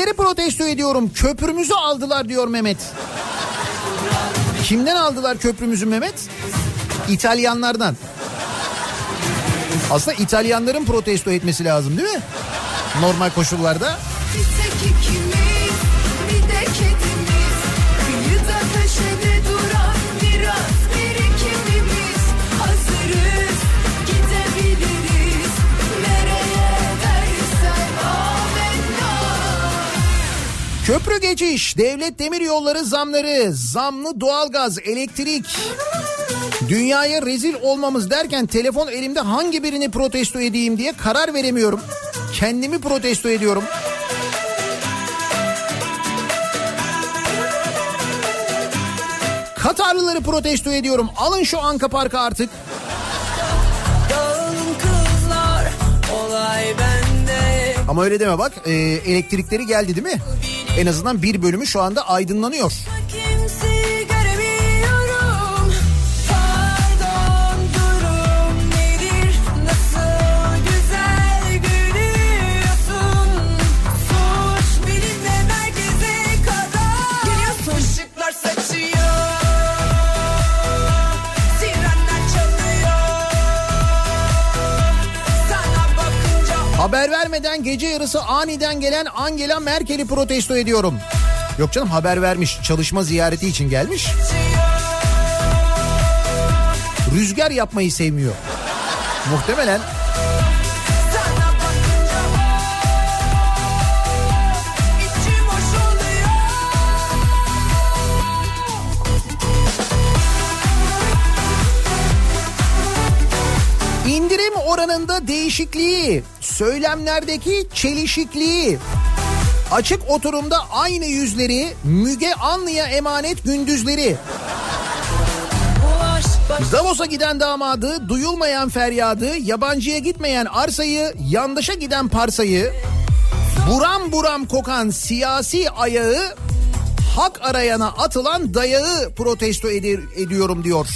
[SPEAKER 3] Çinlileri protesto ediyorum. Köprümüzü aldılar diyor Mehmet. Kimden aldılar köprümüzü Mehmet? İtalyanlardan. Aslında İtalyanların protesto etmesi lazım değil mi? Normal koşullarda.
[SPEAKER 7] Bir tek
[SPEAKER 3] Köprü geçiş, devlet demir yolları zamları, zamlı doğalgaz, elektrik. Dünyaya rezil olmamız derken telefon elimde hangi birini protesto edeyim diye karar veremiyorum. Kendimi protesto ediyorum. Katarlıları protesto ediyorum. Alın şu Anka Park'ı artık. Ama öyle deme bak e, elektrikleri geldi değil mi? En azından bir bölümü şu anda aydınlanıyor. Vermeden gece yarısı aniden gelen Angela Merkel'i protesto ediyorum. Yok canım haber vermiş çalışma ziyareti için gelmiş. rüzgar yapmayı sevmiyor. Muhtemelen indirim oranında değişikliği, söylemlerdeki çelişikliği, açık oturumda aynı yüzleri, Müge Anlı'ya emanet gündüzleri, Davos'a giden damadı, duyulmayan feryadı, yabancıya gitmeyen arsayı, yandaşa giden parsayı, buram buram kokan siyasi ayağı, hak arayana atılan dayağı protesto edi- ediyorum diyor.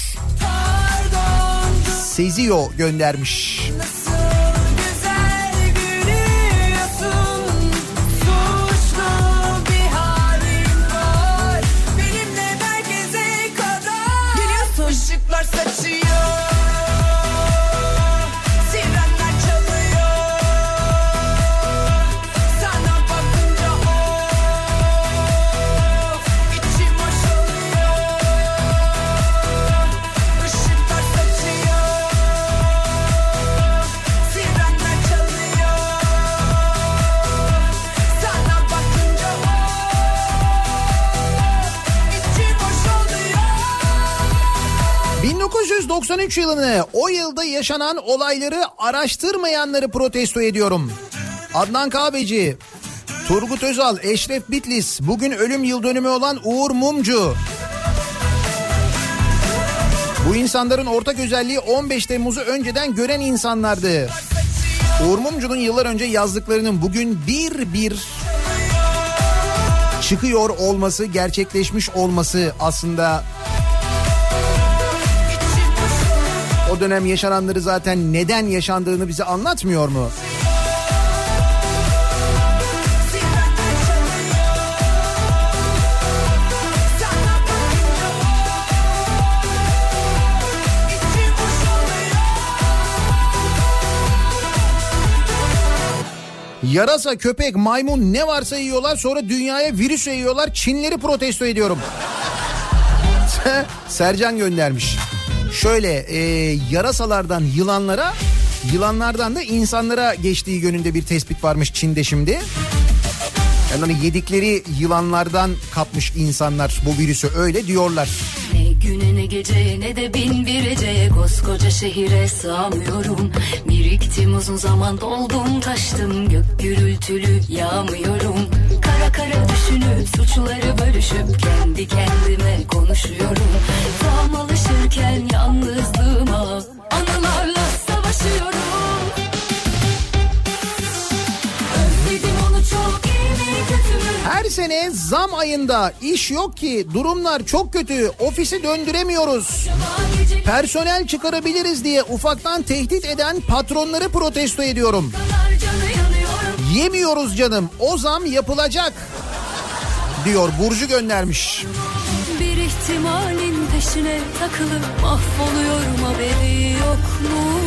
[SPEAKER 3] Sezio göndermiş.
[SPEAKER 9] Nasıl
[SPEAKER 3] 1993 yılını o yılda yaşanan olayları araştırmayanları protesto ediyorum. Adnan Kahveci, Turgut Özal, Eşref Bitlis, bugün ölüm yıl dönümü olan Uğur Mumcu. Bu insanların ortak özelliği 15 Temmuz'u önceden gören insanlardı. Uğur Mumcu'nun yıllar önce yazdıklarının bugün bir bir çıkıyor olması, gerçekleşmiş olması aslında o dönem yaşananları zaten neden yaşandığını bize anlatmıyor mu? Yarasa, köpek, maymun ne varsa yiyorlar sonra dünyaya virüs yayıyorlar. Çinleri protesto ediyorum. Sercan göndermiş. Şöyle e, yarasalardan yılanlara yılanlardan da insanlara geçtiği yönünde bir tespit varmış Çin'de şimdi. Yani hani yedikleri yılanlardan kapmış insanlar bu virüsü öyle diyorlar.
[SPEAKER 5] Ne güne ne geceye ne de bin bir eceye Koskoca şehire sığamıyorum Biriktim uzun zaman doldum taştım Gök gürültülü yağmıyorum Kara kara düşünüp suçları bölüşüp Kendi kendime konuşuyorum Tam alışırken yalnızlığıma Anılarla savaşıyorum Özledim onu çok
[SPEAKER 3] Her sene zam ayında iş yok ki durumlar çok kötü ofisi döndüremiyoruz. Personel çıkarabiliriz diye ufaktan tehdit eden patronları protesto ediyorum. Yemiyoruz canım o zam yapılacak diyor Burcu göndermiş.
[SPEAKER 5] Bir ihtimalin peşine takılıp mahvoluyorum haberi yok mu?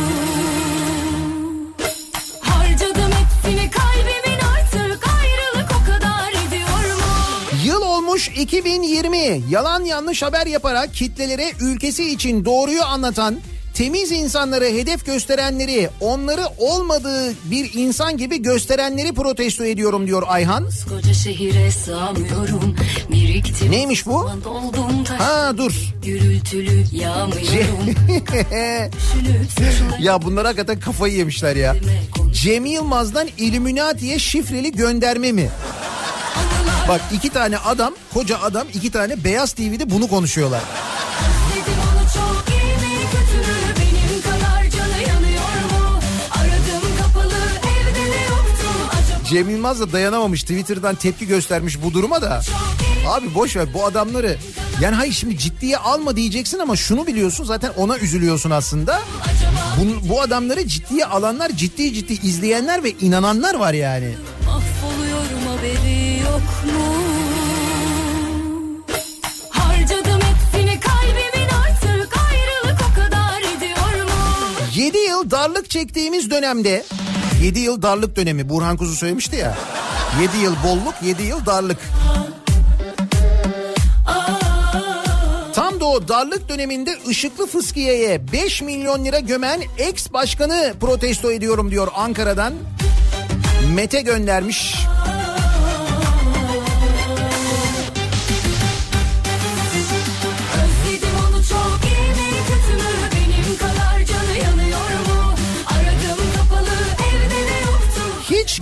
[SPEAKER 5] Harcadım hepsini kalbimin artık ayrılık o kadar ediyor mu?
[SPEAKER 3] Yıl olmuş 2020 yalan yanlış haber yaparak kitlelere ülkesi için doğruyu anlatan temiz insanları hedef gösterenleri onları olmadığı bir insan gibi gösterenleri protesto ediyorum diyor Ayhan.
[SPEAKER 5] Biriktim
[SPEAKER 3] Neymiş bu? Ha dur.
[SPEAKER 5] gürültülü
[SPEAKER 3] Ya bunlar hakikaten kafayı yemişler ya. Cem Yılmaz'dan Illuminati'ye şifreli gönderme mi? Bak iki tane adam, koca adam iki tane Beyaz TV'de bunu konuşuyorlar. Cem Yılmaz da dayanamamış Twitter'dan tepki göstermiş bu duruma da. Abi boş ver bu adamları. Yani hayır şimdi ciddiye alma diyeceksin ama şunu biliyorsun zaten ona üzülüyorsun aslında. Bu, bu adamları ciddiye alanlar ciddi ciddi izleyenler ve inananlar var yani.
[SPEAKER 5] mahvoluyorum haberi yok mu? Harcadım hepsini kalbimin artık ayrılık o kadar ediyor mu?
[SPEAKER 3] 7 yıl darlık çektiğimiz dönemde 7 yıl darlık dönemi Burhan Kuzu söylemişti ya. 7 yıl bolluk 7 yıl darlık. Tam da o darlık döneminde ışıklı fıskiyeye 5 milyon lira gömen ex başkanı protesto ediyorum diyor Ankara'dan. Mete göndermiş.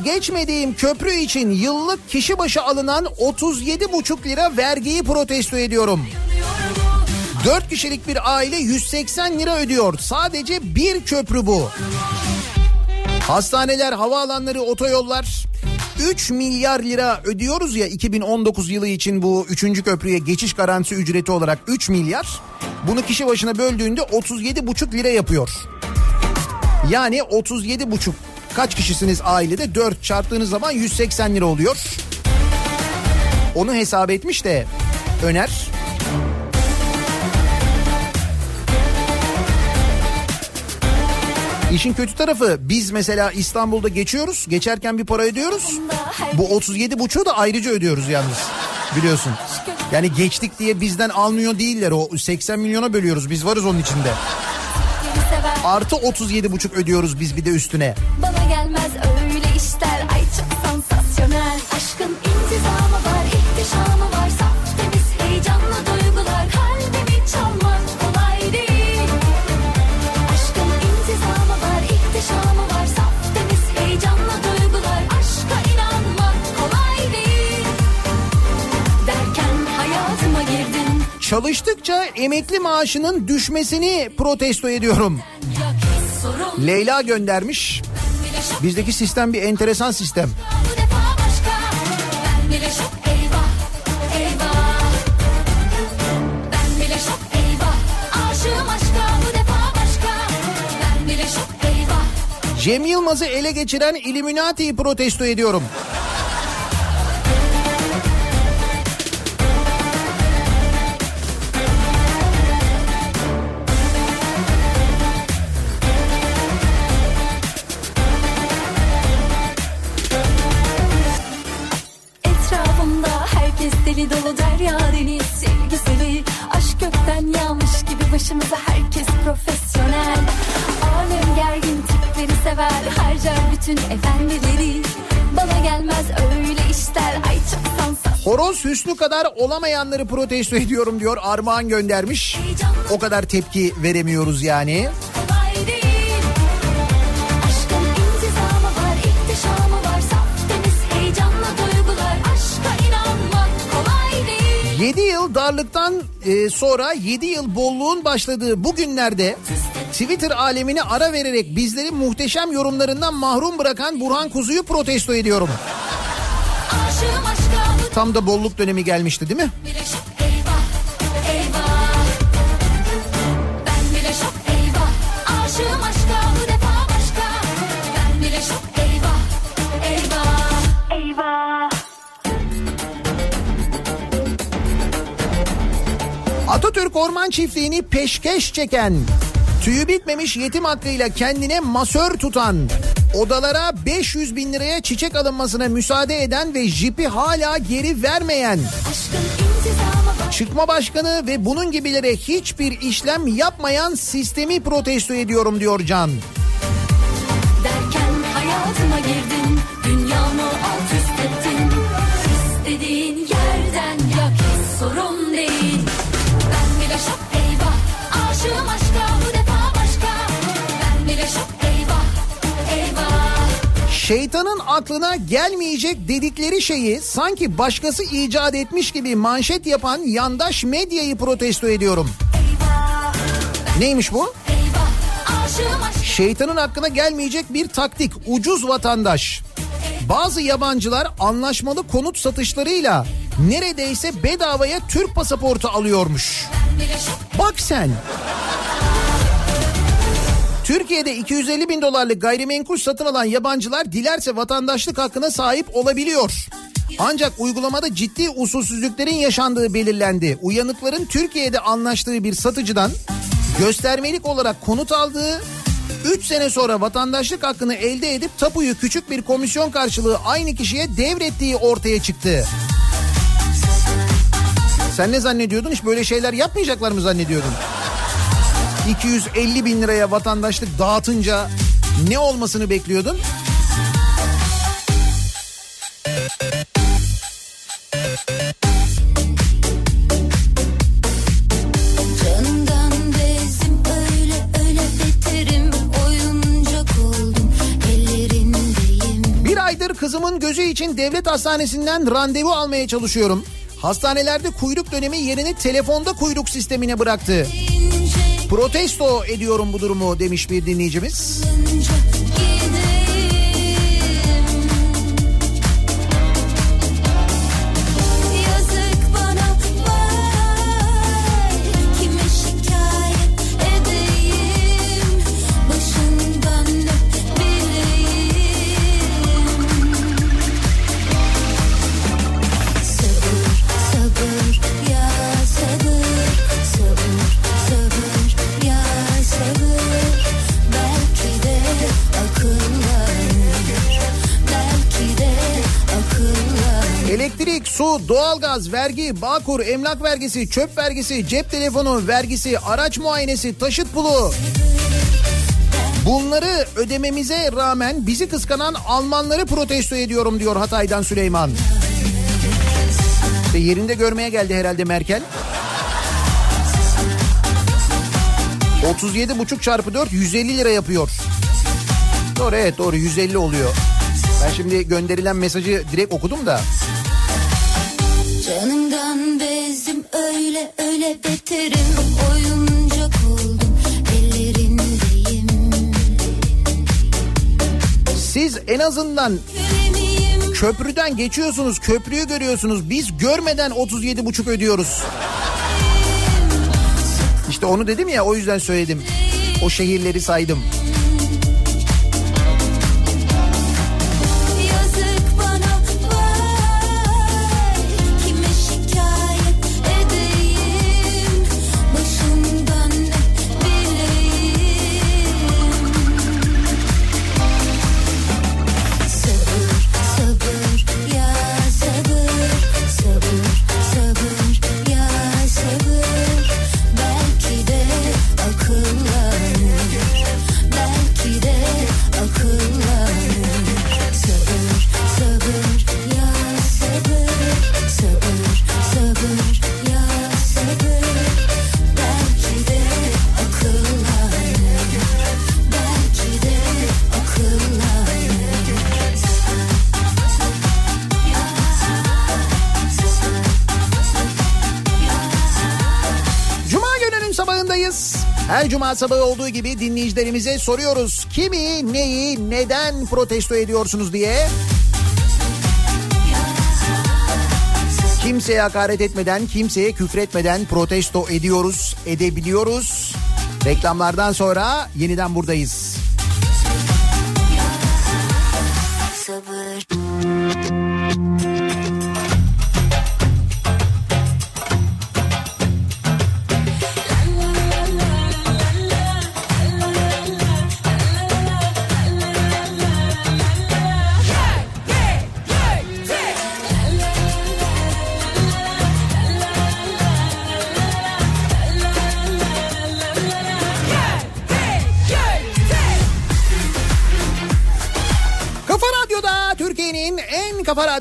[SPEAKER 3] Geçmediğim köprü için yıllık kişi başı alınan 37,5 lira vergiyi protesto ediyorum. 4 kişilik bir aile 180 lira ödüyor. Sadece bir köprü bu. Hastaneler, havaalanları, otoyollar 3 milyar lira ödüyoruz ya 2019 yılı için bu 3. köprüye geçiş garantisi ücreti olarak 3 milyar. Bunu kişi başına böldüğünde 37,5 lira yapıyor. Yani 37,5 kaç kişisiniz ailede 4 çarptığınız zaman 180 lira oluyor. Onu hesap etmiş de Öner. İşin kötü tarafı biz mesela İstanbul'da geçiyoruz. Geçerken bir para ödüyoruz. Bu 37 buçuğu da ayrıca ödüyoruz yalnız. Biliyorsun. Yani geçtik diye bizden almıyor değiller. O 80 milyona bölüyoruz. Biz varız onun içinde. Artı 37 buçuk ödüyoruz biz bir de üstüne.
[SPEAKER 5] Bana gelmez öyle işler. Ay çok sansasyonel. Aşkın intizamı var ihtişamı var Saf temiz heyecanlı duygular Kalbimi çalmak kolay değil. Aşkın intizamı var ihtişamı var Saf temiz heyecanlı duygular Aşka inanmak kolay değil. Derken hayatıma girdin.
[SPEAKER 3] Çalıştıkça emekli maaşının düşmesini protesto ediyorum. Leyla göndermiş. Bizdeki sistem bir enteresan sistem. Cem Yılmaz'ı ele geçiren Illuminati'yi protesto ediyorum.
[SPEAKER 5] Deli dolu derya deniz sevgiseli Aşk gökten yağmış gibi başımıza herkes profesyonel. Alem gergin tipleri sever harcar bütün efendileri. Bana gelmez öyle işler ay çok sansasyon
[SPEAKER 3] Horoz Hüsnü kadar olamayanları protesto ediyorum diyor Armağan göndermiş. O kadar tepki veremiyoruz yani. 7 yıl darlıktan e, sonra 7 yıl bolluğun başladığı bu günlerde Twitter alemine ara vererek bizleri muhteşem yorumlarından mahrum bırakan Burhan Kuzu'yu protesto ediyorum. Tam da bolluk dönemi gelmişti değil mi? Orman Çiftliği'ni peşkeş çeken, tüyü bitmemiş yetim hakkıyla kendine masör tutan, odalara 500 bin liraya çiçek alınmasına müsaade eden ve jipi hala geri vermeyen, çıkma başkanı ve bunun gibilere hiçbir işlem yapmayan sistemi protesto ediyorum diyor Can.
[SPEAKER 5] Derken hayatıma girdin Dünyamı alt üst ettin. İstediğin yerden yak sorun değil
[SPEAKER 3] Şeytanın aklına gelmeyecek dedikleri şeyi sanki başkası icat etmiş gibi manşet yapan yandaş medyayı protesto ediyorum. Neymiş bu? Şeytanın aklına gelmeyecek bir taktik. Ucuz vatandaş. Bazı yabancılar anlaşmalı konut satışlarıyla neredeyse bedavaya Türk pasaportu alıyormuş. Bak sen. Türkiye'de 250 bin dolarlık gayrimenkul satın alan yabancılar dilerse vatandaşlık hakkına sahip olabiliyor. Ancak uygulamada ciddi usulsüzlüklerin yaşandığı belirlendi. Uyanıkların Türkiye'de anlaştığı bir satıcıdan göstermelik olarak konut aldığı 3 sene sonra vatandaşlık hakkını elde edip tapuyu küçük bir komisyon karşılığı aynı kişiye devrettiği ortaya çıktı. Sen ne zannediyordun? Hiç böyle şeyler yapmayacaklar mı zannediyordun? 250 bin liraya vatandaşlık dağıtınca ne olmasını bekliyordun? Kızımın gözü için devlet hastanesinden randevu almaya çalışıyorum. Hastanelerde kuyruk dönemi yerini telefonda kuyruk sistemine bıraktı. Protesto ediyorum bu durumu demiş bir dinleyicimiz. Doğalgaz, vergi, bağkur, emlak vergisi, çöp vergisi, cep telefonu vergisi, araç muayenesi, taşıt pulu. Bunları ödememize rağmen bizi kıskanan Almanları protesto ediyorum diyor Hatay'dan Süleyman. İşte yerinde görmeye geldi herhalde Merkel. 37,5 çarpı 4 150 lira yapıyor. Doğru evet doğru 150 oluyor. Ben şimdi gönderilen mesajı direkt okudum da.
[SPEAKER 12] Canımdan bezdim öyle öyle beterim Oyuncak oldum ellerindeyim
[SPEAKER 3] Siz en azından köprüden geçiyorsunuz, köprüyü görüyorsunuz. Biz görmeden 37,5 ödüyoruz. İşte onu dedim ya o yüzden söyledim. O şehirleri saydım. Her cuma sabahı olduğu gibi dinleyicilerimize soruyoruz. Kimi, neyi, neden protesto ediyorsunuz diye. Kimseye hakaret etmeden, kimseye küfretmeden protesto ediyoruz, edebiliyoruz. Reklamlardan sonra yeniden buradayız.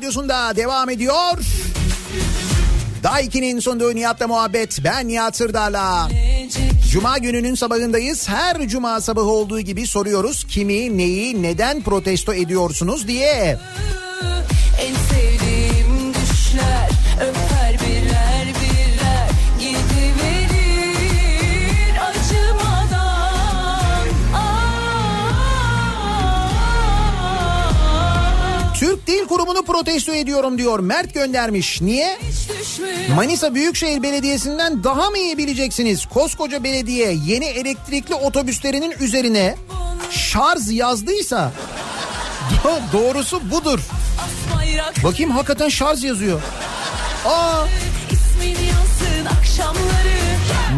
[SPEAKER 3] Radyosunda devam ediyor. Daiki'nin sunduğu Nihat'la muhabbet. Ben Nihat Sırdar'la. Cuma gününün sabahındayız. Her cuma sabahı olduğu gibi soruyoruz. Kimi, neyi, neden protesto ediyorsunuz diye.
[SPEAKER 9] En
[SPEAKER 3] protesto ediyorum diyor. Mert göndermiş. Niye? Manisa Büyükşehir Belediyesi'nden daha mı iyi bileceksiniz? Koskoca belediye yeni elektrikli otobüslerinin üzerine şarj yazdıysa do- doğrusu budur. Bakayım hakikaten şarj yazıyor. Aa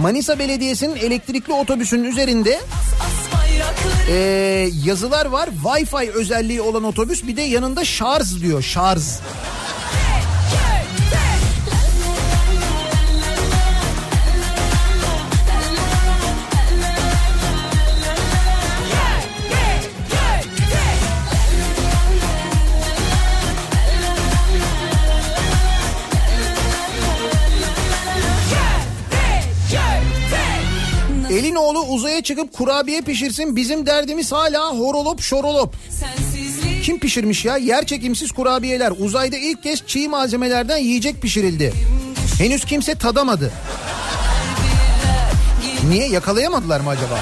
[SPEAKER 3] Manisa Belediyesi'nin elektrikli otobüsünün üzerinde ee, yazılar var. Wi-Fi özelliği olan otobüs bir de yanında şarj diyor şarj. Elinoğlu uzaya çıkıp kurabiye pişirsin bizim derdimiz hala horolop şorolop.
[SPEAKER 9] Sensizlik
[SPEAKER 3] Kim pişirmiş ya? Yer çekimsiz kurabiyeler. Uzayda ilk kez çiğ malzemelerden yiyecek pişirildi. Henüz kimse tadamadı. Niye yakalayamadılar mı acaba?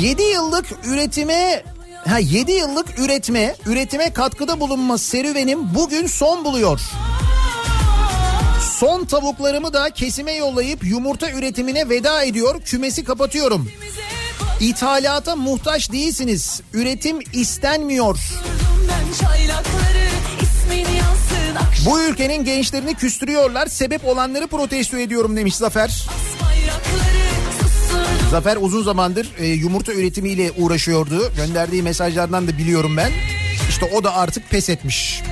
[SPEAKER 3] 7 yıllık üretime ha 7 yıllık üretme, üretime katkıda bulunma serüvenim bugün son buluyor. Son tavuklarımı da kesime yollayıp yumurta üretimine veda ediyor. Kümesi kapatıyorum. İthalata muhtaç değilsiniz. Üretim istenmiyor. Bu ülkenin gençlerini küstürüyorlar. Sebep olanları protesto ediyorum demiş Zafer. Zafer uzun zamandır e, yumurta üretimiyle uğraşıyordu. Gönderdiği mesajlardan da biliyorum ben. İşte o da artık pes etmiş.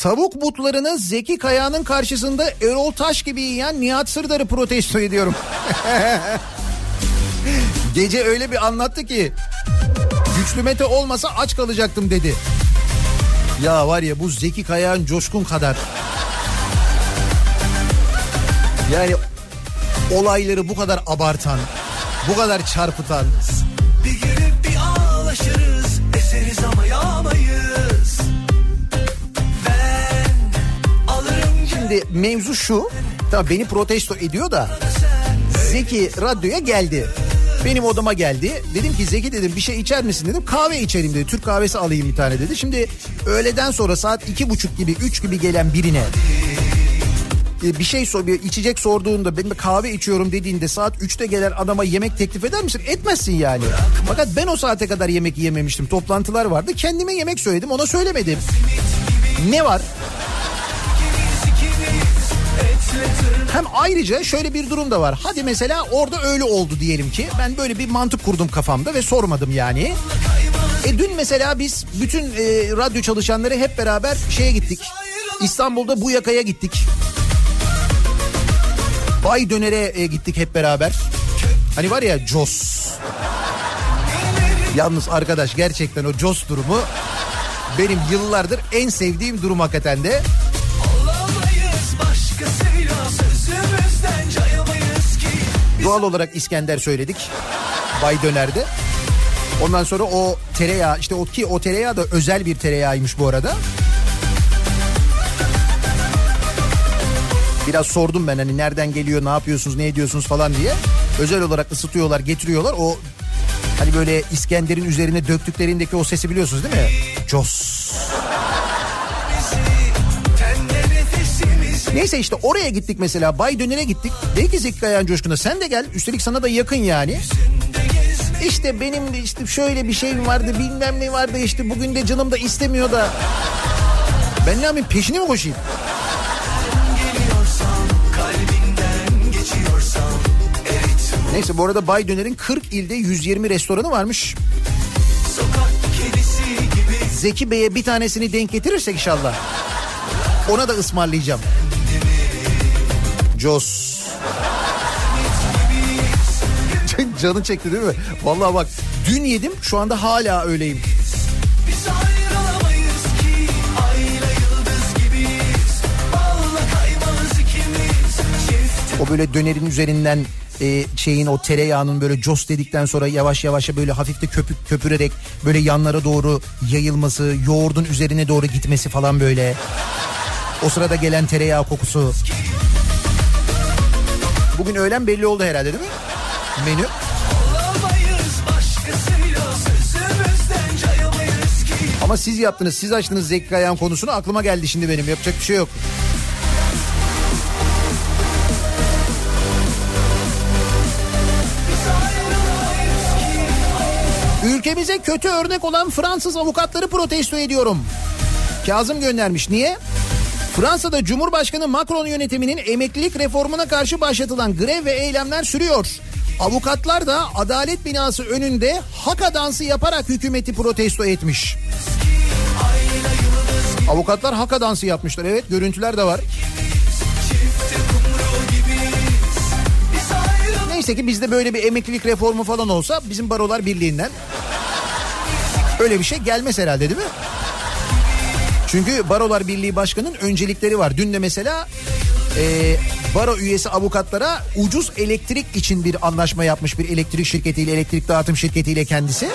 [SPEAKER 3] Tavuk butlarını Zeki Kaya'nın karşısında Erol Taş gibi yiyen Nihat Sırdar'ı protesto ediyorum. Gece öyle bir anlattı ki güçlü Mete olmasa aç kalacaktım dedi. Ya var ya bu Zeki Kaya'nın coşkun kadar. Yani olayları bu kadar abartan, bu kadar çarpıtan.
[SPEAKER 1] Bir gelip bir ağlaşırız
[SPEAKER 3] Şimdi mevzu şu. Tabii beni protesto ediyor da Zeki radyoya geldi. Benim odama geldi. Dedim ki Zeki dedim bir şey içer misin dedim. Kahve içerim dedi. Türk kahvesi alayım bir tane dedi. Şimdi öğleden sonra saat iki buçuk gibi üç gibi gelen birine e, bir şey sor, bir içecek sorduğunda benim kahve içiyorum dediğinde saat 3'te gelen adama yemek teklif eder misin? Etmezsin yani. Fakat ben o saate kadar yemek yememiştim. Toplantılar vardı. Kendime yemek söyledim ona söylemedim. Ne var? Hem ayrıca şöyle bir durum da var. Hadi mesela orada öyle oldu diyelim ki. Ben böyle bir mantık kurdum kafamda ve sormadım yani. E dün mesela biz bütün e, radyo çalışanları hep beraber şeye gittik. İstanbul'da bu yakaya gittik. Bay Döner'e e, gittik hep beraber. Hani var ya Jos. Yalnız arkadaş gerçekten o Jos durumu benim yıllardır en sevdiğim durum hakikaten de. Doğal olarak İskender söyledik. Bay Döner'de. Ondan sonra o tereyağı işte o ki o tereyağı da özel bir tereyağıymış bu arada. Biraz sordum ben hani nereden geliyor, ne yapıyorsunuz, ne ediyorsunuz falan diye. Özel olarak ısıtıyorlar, getiriyorlar. O hani böyle İskender'in üzerine döktüklerindeki o sesi biliyorsunuz değil mi? Jos. Neyse işte oraya gittik mesela Bay Döner'e gittik. Dedi ki Zeki Kayan Coşkun'a sen de gel. Üstelik sana da yakın yani. İşte benim de işte şöyle bir şeyim vardı bilmem ne vardı işte bugün de canım da istemiyor da. Ben ne yapayım peşine mi koşayım? Neyse bu arada Bay Döner'in 40 ilde 120 restoranı varmış. Zeki Bey'e bir tanesini denk getirirsek inşallah. Ona da ısmarlayacağım. Jos. Canın çekti değil mi? Vallahi bak dün yedim şu anda hala öyleyim. O böyle dönerin üzerinden e, şeyin o tereyağının böyle cos dedikten sonra yavaş yavaş böyle hafif de köpük köpürerek böyle yanlara doğru yayılması, yoğurdun üzerine doğru gitmesi falan böyle. O sırada gelen tereyağı kokusu. Bugün öğlen belli oldu herhalde değil mi? Menü. Ama siz yaptınız, siz açtınız Zeki Kayan konusunu aklıma geldi şimdi benim. Yapacak bir şey yok. Ülkemize kötü örnek olan Fransız avukatları protesto ediyorum. Kazım göndermiş. Niye? Fransa'da Cumhurbaşkanı Macron yönetiminin emeklilik reformuna karşı başlatılan grev ve eylemler sürüyor. Avukatlar da adalet binası önünde haka dansı yaparak hükümeti protesto etmiş. Avukatlar haka dansı yapmışlar. Evet görüntüler de var. Neyse ki bizde böyle bir emeklilik reformu falan olsa bizim barolar birliğinden öyle bir şey gelmez herhalde değil mi? Çünkü Barolar Birliği Başkanı'nın öncelikleri var. Dün de mesela e, baro üyesi avukatlara ucuz elektrik için bir anlaşma yapmış bir elektrik şirketiyle, elektrik dağıtım şirketiyle kendisi.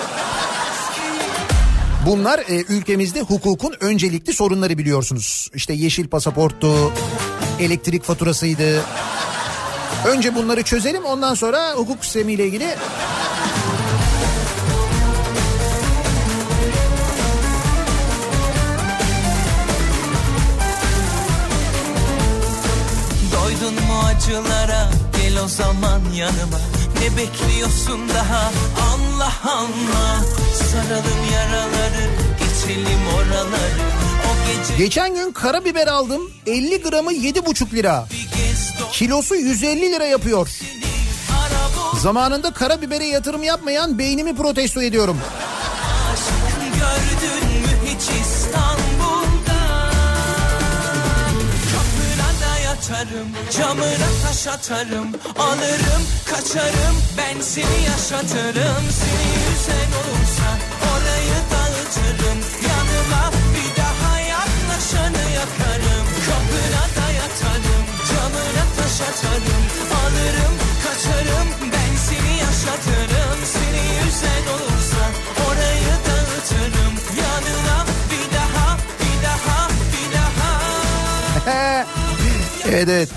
[SPEAKER 3] Bunlar e, ülkemizde hukukun öncelikli sorunları biliyorsunuz. İşte yeşil pasaporttu, elektrik faturasıydı. Önce bunları çözelim ondan sonra hukuk sistemiyle ilgili
[SPEAKER 9] Doydun mu acılara gel o zaman yanıma Ne bekliyorsun daha Allah Allah Saralım yaraları geçelim oraları gece
[SPEAKER 3] Geçen gün karabiber aldım 50 gramı 7,5 lira. Kilosu 150 lira yapıyor. Zamanında karabibere yatırım yapmayan beynimi protesto ediyorum.
[SPEAKER 9] gördün da yatarım camına taş atarım Alırım kaçarım ben seni yaşatırım. Seni yüzen olursa orayı dağıtırım Yanıma bir daha yaklaşanı yakarım. Kapına da camına taş atarım Alırım kaçarım ben seni yaşatırım. Seni yüzen olursa orayı dağıtırım Yanına bir daha bir daha bir daha
[SPEAKER 3] evet evet.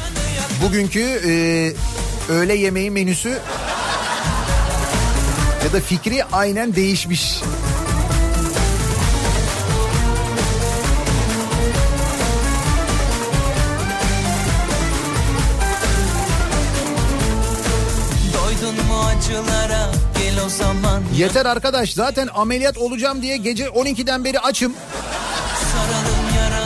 [SPEAKER 3] Bugünkü e, öğle yemeği menüsü ya da fikri aynen değişmiş.
[SPEAKER 9] Doydun mu acılara gel o zaman
[SPEAKER 3] Yeter arkadaş zaten ameliyat olacağım diye gece 12'den beri açım.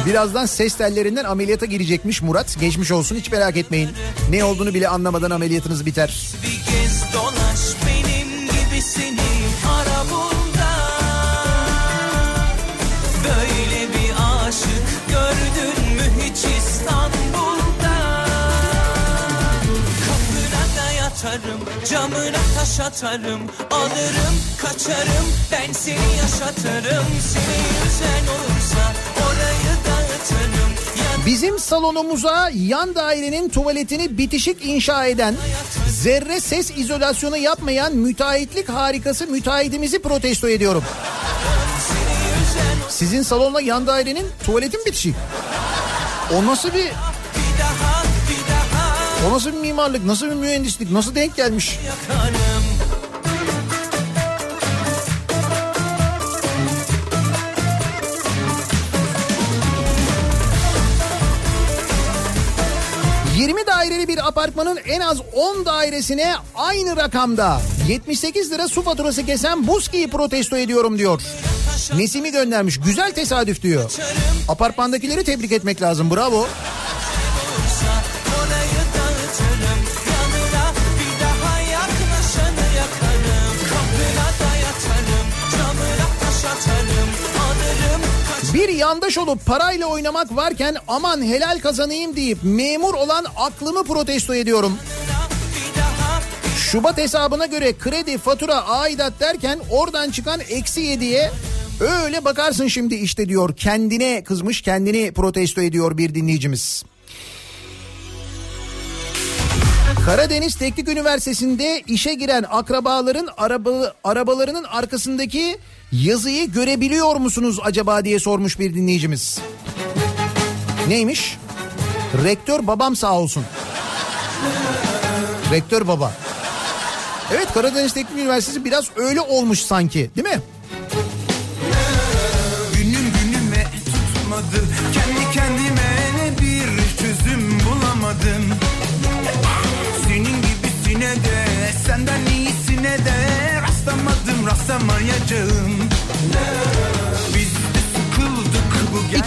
[SPEAKER 3] Birazdan ses tellerinden ameliyata girecekmiş Murat. Geçmiş olsun hiç merak etmeyin. Ne olduğunu bile anlamadan ameliyatınız biter.
[SPEAKER 9] Bir kez dolaş benim gibisini ara bunda Böyle bir aşık gördün mü hiç İstanbul'da Kapına da yatarım camına taş atarım Alırım kaçarım ben seni yaşatırım Seni dağıtırım Yan
[SPEAKER 3] Bizim salonumuza yan dairenin tuvaletini bitişik inşa eden, zerre ses izolasyonu yapmayan müteahhitlik harikası müteahhitimizi protesto ediyorum. Sizin salonla yan dairenin tuvaleti mi bitişik? O nasıl bir... O nasıl bir mimarlık, nasıl bir mühendislik, nasıl denk gelmiş?
[SPEAKER 9] yakarım
[SPEAKER 3] 20 daireli bir apartmanın en az 10 dairesine aynı rakamda 78 lira su faturası kesen Buski'yi protesto ediyorum diyor. Nesimi göndermiş. Güzel tesadüf diyor. Apartmandakileri tebrik etmek lazım. Bravo.
[SPEAKER 9] Orayı Bir
[SPEAKER 3] yandaş olup parayla oynamak varken aman helal kazanayım deyip memur olan aklımı protesto ediyorum. Şubat hesabına göre kredi, fatura, aidat derken oradan çıkan eksi yediye öyle bakarsın şimdi işte diyor. Kendine kızmış kendini protesto ediyor bir dinleyicimiz. Karadeniz Teknik Üniversitesi'nde işe giren akrabaların araba, arabalarının arkasındaki yazıyı görebiliyor musunuz acaba diye sormuş bir dinleyicimiz. Neymiş? Rektör babam sağ olsun. Rektör baba. Evet Karadeniz Teknik Üniversitesi biraz öyle olmuş sanki değil mi?
[SPEAKER 13] Günüm günüme tutmadı Kendi kendime ne bir çözüm bulamadım Senin gibisine de senden iyisine de Rastlamadım rastlamayacağım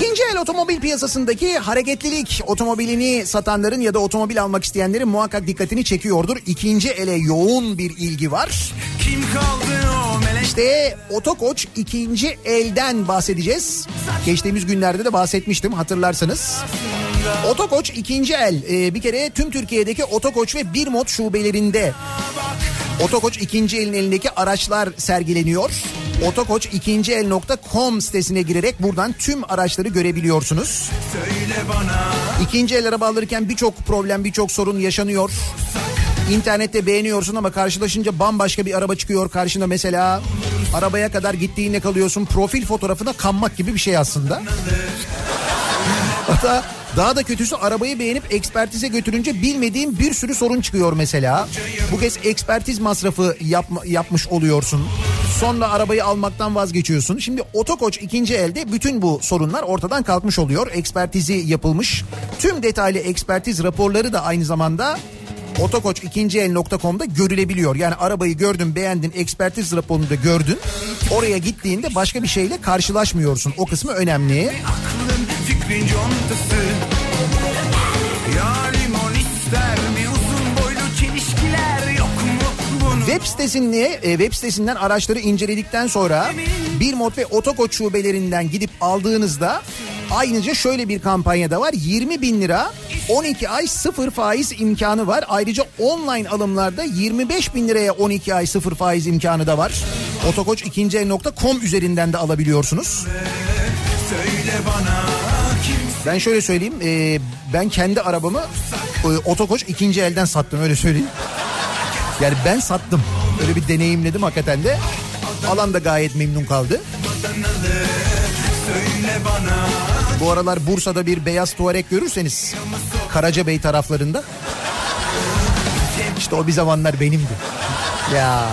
[SPEAKER 3] İkinci el otomobil piyasasındaki hareketlilik otomobilini satanların ya da otomobil almak isteyenlerin muhakkak dikkatini çekiyordur. İkinci ele yoğun bir ilgi var.
[SPEAKER 13] Kim kaldı o melek
[SPEAKER 3] İşte Otokoç ikinci elden bahsedeceğiz. Geçtiğimiz günlerde de bahsetmiştim hatırlarsanız. Otokoç ikinci el Ee, bir kere tüm Türkiye'deki Otokoç ve Birmot şubelerinde Otokoç ikinci elin elindeki araçlar sergileniyor. Otokoç ikinci el.com sitesine girerek buradan tüm araçları görebiliyorsunuz. İkinci el araba alırken birçok problem birçok sorun yaşanıyor. İnternette beğeniyorsun ama karşılaşınca bambaşka bir araba çıkıyor karşına mesela. Arabaya kadar gittiğinde kalıyorsun. Profil fotoğrafına kanmak gibi bir şey aslında. Hatta daha da kötüsü arabayı beğenip ekspertize götürünce bilmediğin bir sürü sorun çıkıyor mesela. Bu kez ekspertiz masrafı yapma, yapmış oluyorsun. Sonra arabayı almaktan vazgeçiyorsun. Şimdi Otokoç ikinci elde bütün bu sorunlar ortadan kalkmış oluyor. Ekspertizi yapılmış. Tüm detaylı ekspertiz raporları da aynı zamanda Otokoç ikinci el.com'da görülebiliyor. Yani arabayı gördün beğendin ekspertiz raporunu da gördün. Oraya gittiğinde başka bir şeyle karşılaşmıyorsun. O kısmı önemli.
[SPEAKER 13] aklın fikrin contası Ya limon ister mi uzun boylu çelişkiler yok mu bunun
[SPEAKER 3] Web sitesini, e, web sitesinden araçları inceledikten sonra bir mod ve otokoç şubelerinden gidip aldığınızda ayrıca şöyle bir kampanya da var. 20 bin lira 12 ay sıfır faiz imkanı var. Ayrıca online alımlarda 25 bin liraya 12 ay sıfır faiz imkanı da var. Otokoç ikinci üzerinden de alabiliyorsunuz.
[SPEAKER 13] Söyle bana
[SPEAKER 3] Ben şöyle söyleyeyim. e, ben kendi arabamı e, Otokoç ikinci elden sattım öyle söyleyeyim. Yani ben sattım. Öyle bir deneyimledim hakikaten de. Alan da gayet memnun kaldı.
[SPEAKER 13] söyle bana
[SPEAKER 3] Bu aralar Bursa'da bir beyaz tuarek görürseniz Karacabey taraflarında işte o bir zamanlar benimdi. Ya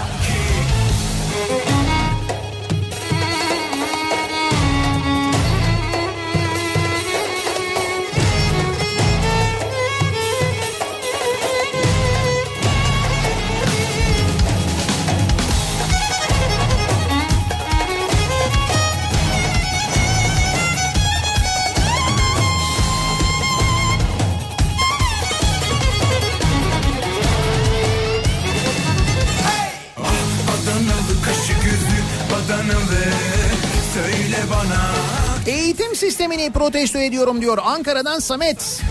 [SPEAKER 3] sistemini protesto ediyorum diyor Ankara'dan Samet.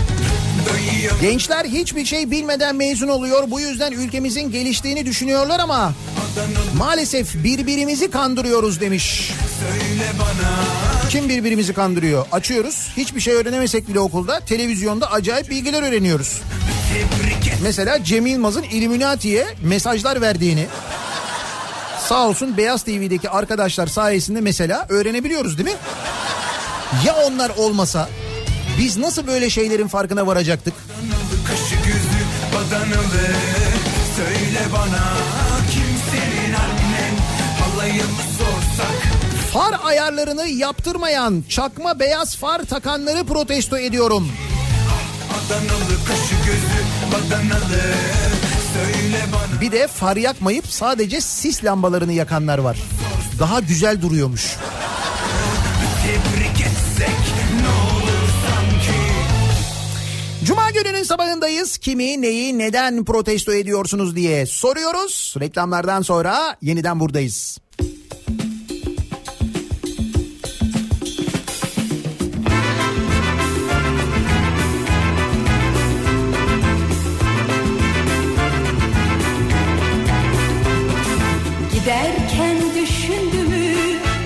[SPEAKER 3] Gençler hiçbir şey bilmeden mezun oluyor. Bu yüzden ülkemizin geliştiğini düşünüyorlar ama maalesef birbirimizi kandırıyoruz demiş. Kim birbirimizi kandırıyor? Açıyoruz. Hiçbir şey öğrenemesek bile okulda televizyonda acayip bilgiler öğreniyoruz. Mesela Cem Yılmaz'ın Illuminati'ye mesajlar verdiğini sağ olsun Beyaz TV'deki arkadaşlar sayesinde mesela öğrenebiliyoruz değil mi? Ya onlar olmasa biz nasıl böyle şeylerin farkına varacaktık?
[SPEAKER 13] Kaşı gözü badanalı Söyle bana kim senin annen Halayı mı sorsak
[SPEAKER 3] Far ayarlarını yaptırmayan çakma beyaz far takanları protesto ediyorum.
[SPEAKER 13] Adanalı kaşı gözü badanalı
[SPEAKER 3] Bir de far yakmayıp sadece sis lambalarını yakanlar var. Daha güzel duruyormuş. Gününün sabahındayız. Kimi, neyi, neden protesto ediyorsunuz diye soruyoruz. Reklamlardan sonra yeniden buradayız.
[SPEAKER 6] Giderken düşündümü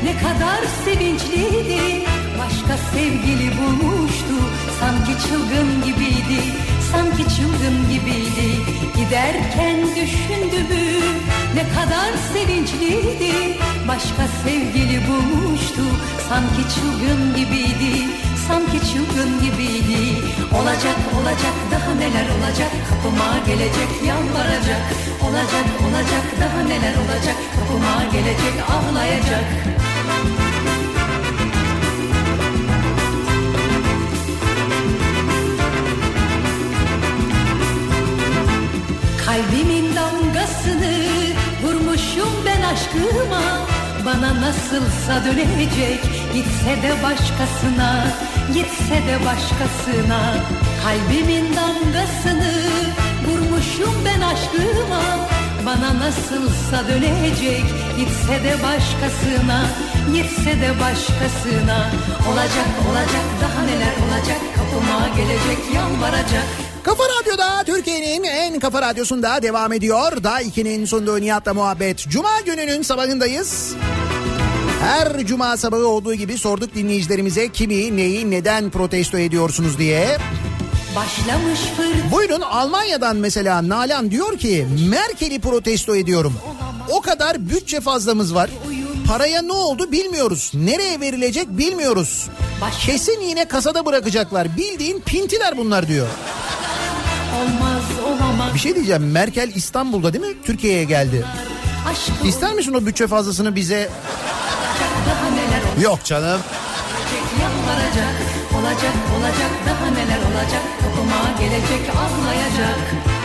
[SPEAKER 6] ne kadar sevinçliydi Başka sevgili bulmuştu sanki çılgın gibiydi Sanki çılgın gibiydi. Giderken düşündümü ne kadar sevinçliydi. Başka sevgili bulmuştu sanki çılgın gibiydi. Sanki çılgın gibiydi. Olacak olacak daha neler olacak? Kapıma gelecek yalvaracak. Olacak olacak daha neler olacak? Kapıma gelecek ağlayacak Kalbimin damgasını vurmuşum ben aşkıma. Bana nasılsa dönecek Gitse de başkasına Gitse de başkasına. Kalbimin damgasını vurmuşum ben aşkıma. Bana nasılsa dönecek Gitse de başkasına Gitse de başkasına. Olacak olacak daha neler olacak? Kapıma gelecek yalvaracak
[SPEAKER 3] Kafa Radyo'da Türkiye'nin en kafa radyosunda devam ediyor. Da 2'nin sunduğu Nihat'la muhabbet. Cuma gününün sabahındayız. Her cuma sabahı olduğu gibi sorduk dinleyicilerimize kimi, neyi, neden protesto ediyorsunuz diye.
[SPEAKER 6] Başlamış fır
[SPEAKER 3] Buyurun Almanya'dan mesela Nalan diyor ki Merkel'i protesto ediyorum. O kadar bütçe fazlamız var. Paraya ne oldu bilmiyoruz. Nereye verilecek bilmiyoruz. Kesin yine kasada bırakacaklar. Bildiğin pintiler bunlar diyor.
[SPEAKER 6] Olmaz olamaz
[SPEAKER 3] Bir şey diyeceğim Merkel İstanbul'da değil mi? Türkiye'ye geldi. İster misin o bütçe fazlasını bize? Yok canım.
[SPEAKER 6] Olacak olacak daha neler olacak Kapıma gelecek ağlayacak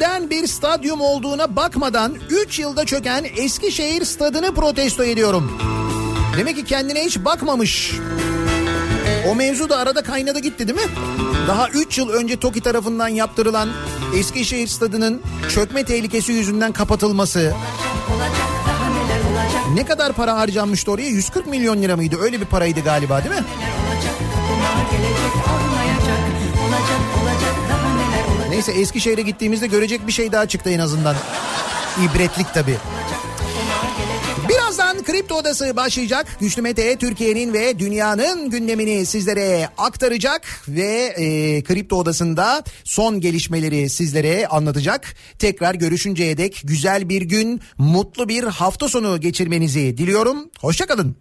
[SPEAKER 3] modern bir stadyum olduğuna bakmadan 3 yılda çöken Eskişehir stadını protesto ediyorum. Demek ki kendine hiç bakmamış. O mevzu da arada kaynadı gitti değil mi? Daha 3 yıl önce TOKİ tarafından yaptırılan Eskişehir stadının çökme tehlikesi yüzünden kapatılması.
[SPEAKER 6] Olacak olacak
[SPEAKER 3] Ne kadar para harcanmıştı oraya? 140 milyon lira mıydı? Öyle bir paraydı galiba değil mi?
[SPEAKER 6] olacak
[SPEAKER 3] Neyse Eskişehir'e gittiğimizde görecek bir şey daha çıktı en azından. İbretlik tabii. Birazdan Kripto Odası başlayacak. Güçlü Mete Türkiye'nin ve dünyanın gündemini sizlere aktaracak ve e, Kripto Odası'nda son gelişmeleri sizlere anlatacak. Tekrar görüşünceye dek güzel bir gün, mutlu bir hafta sonu geçirmenizi diliyorum. Hoşçakalın.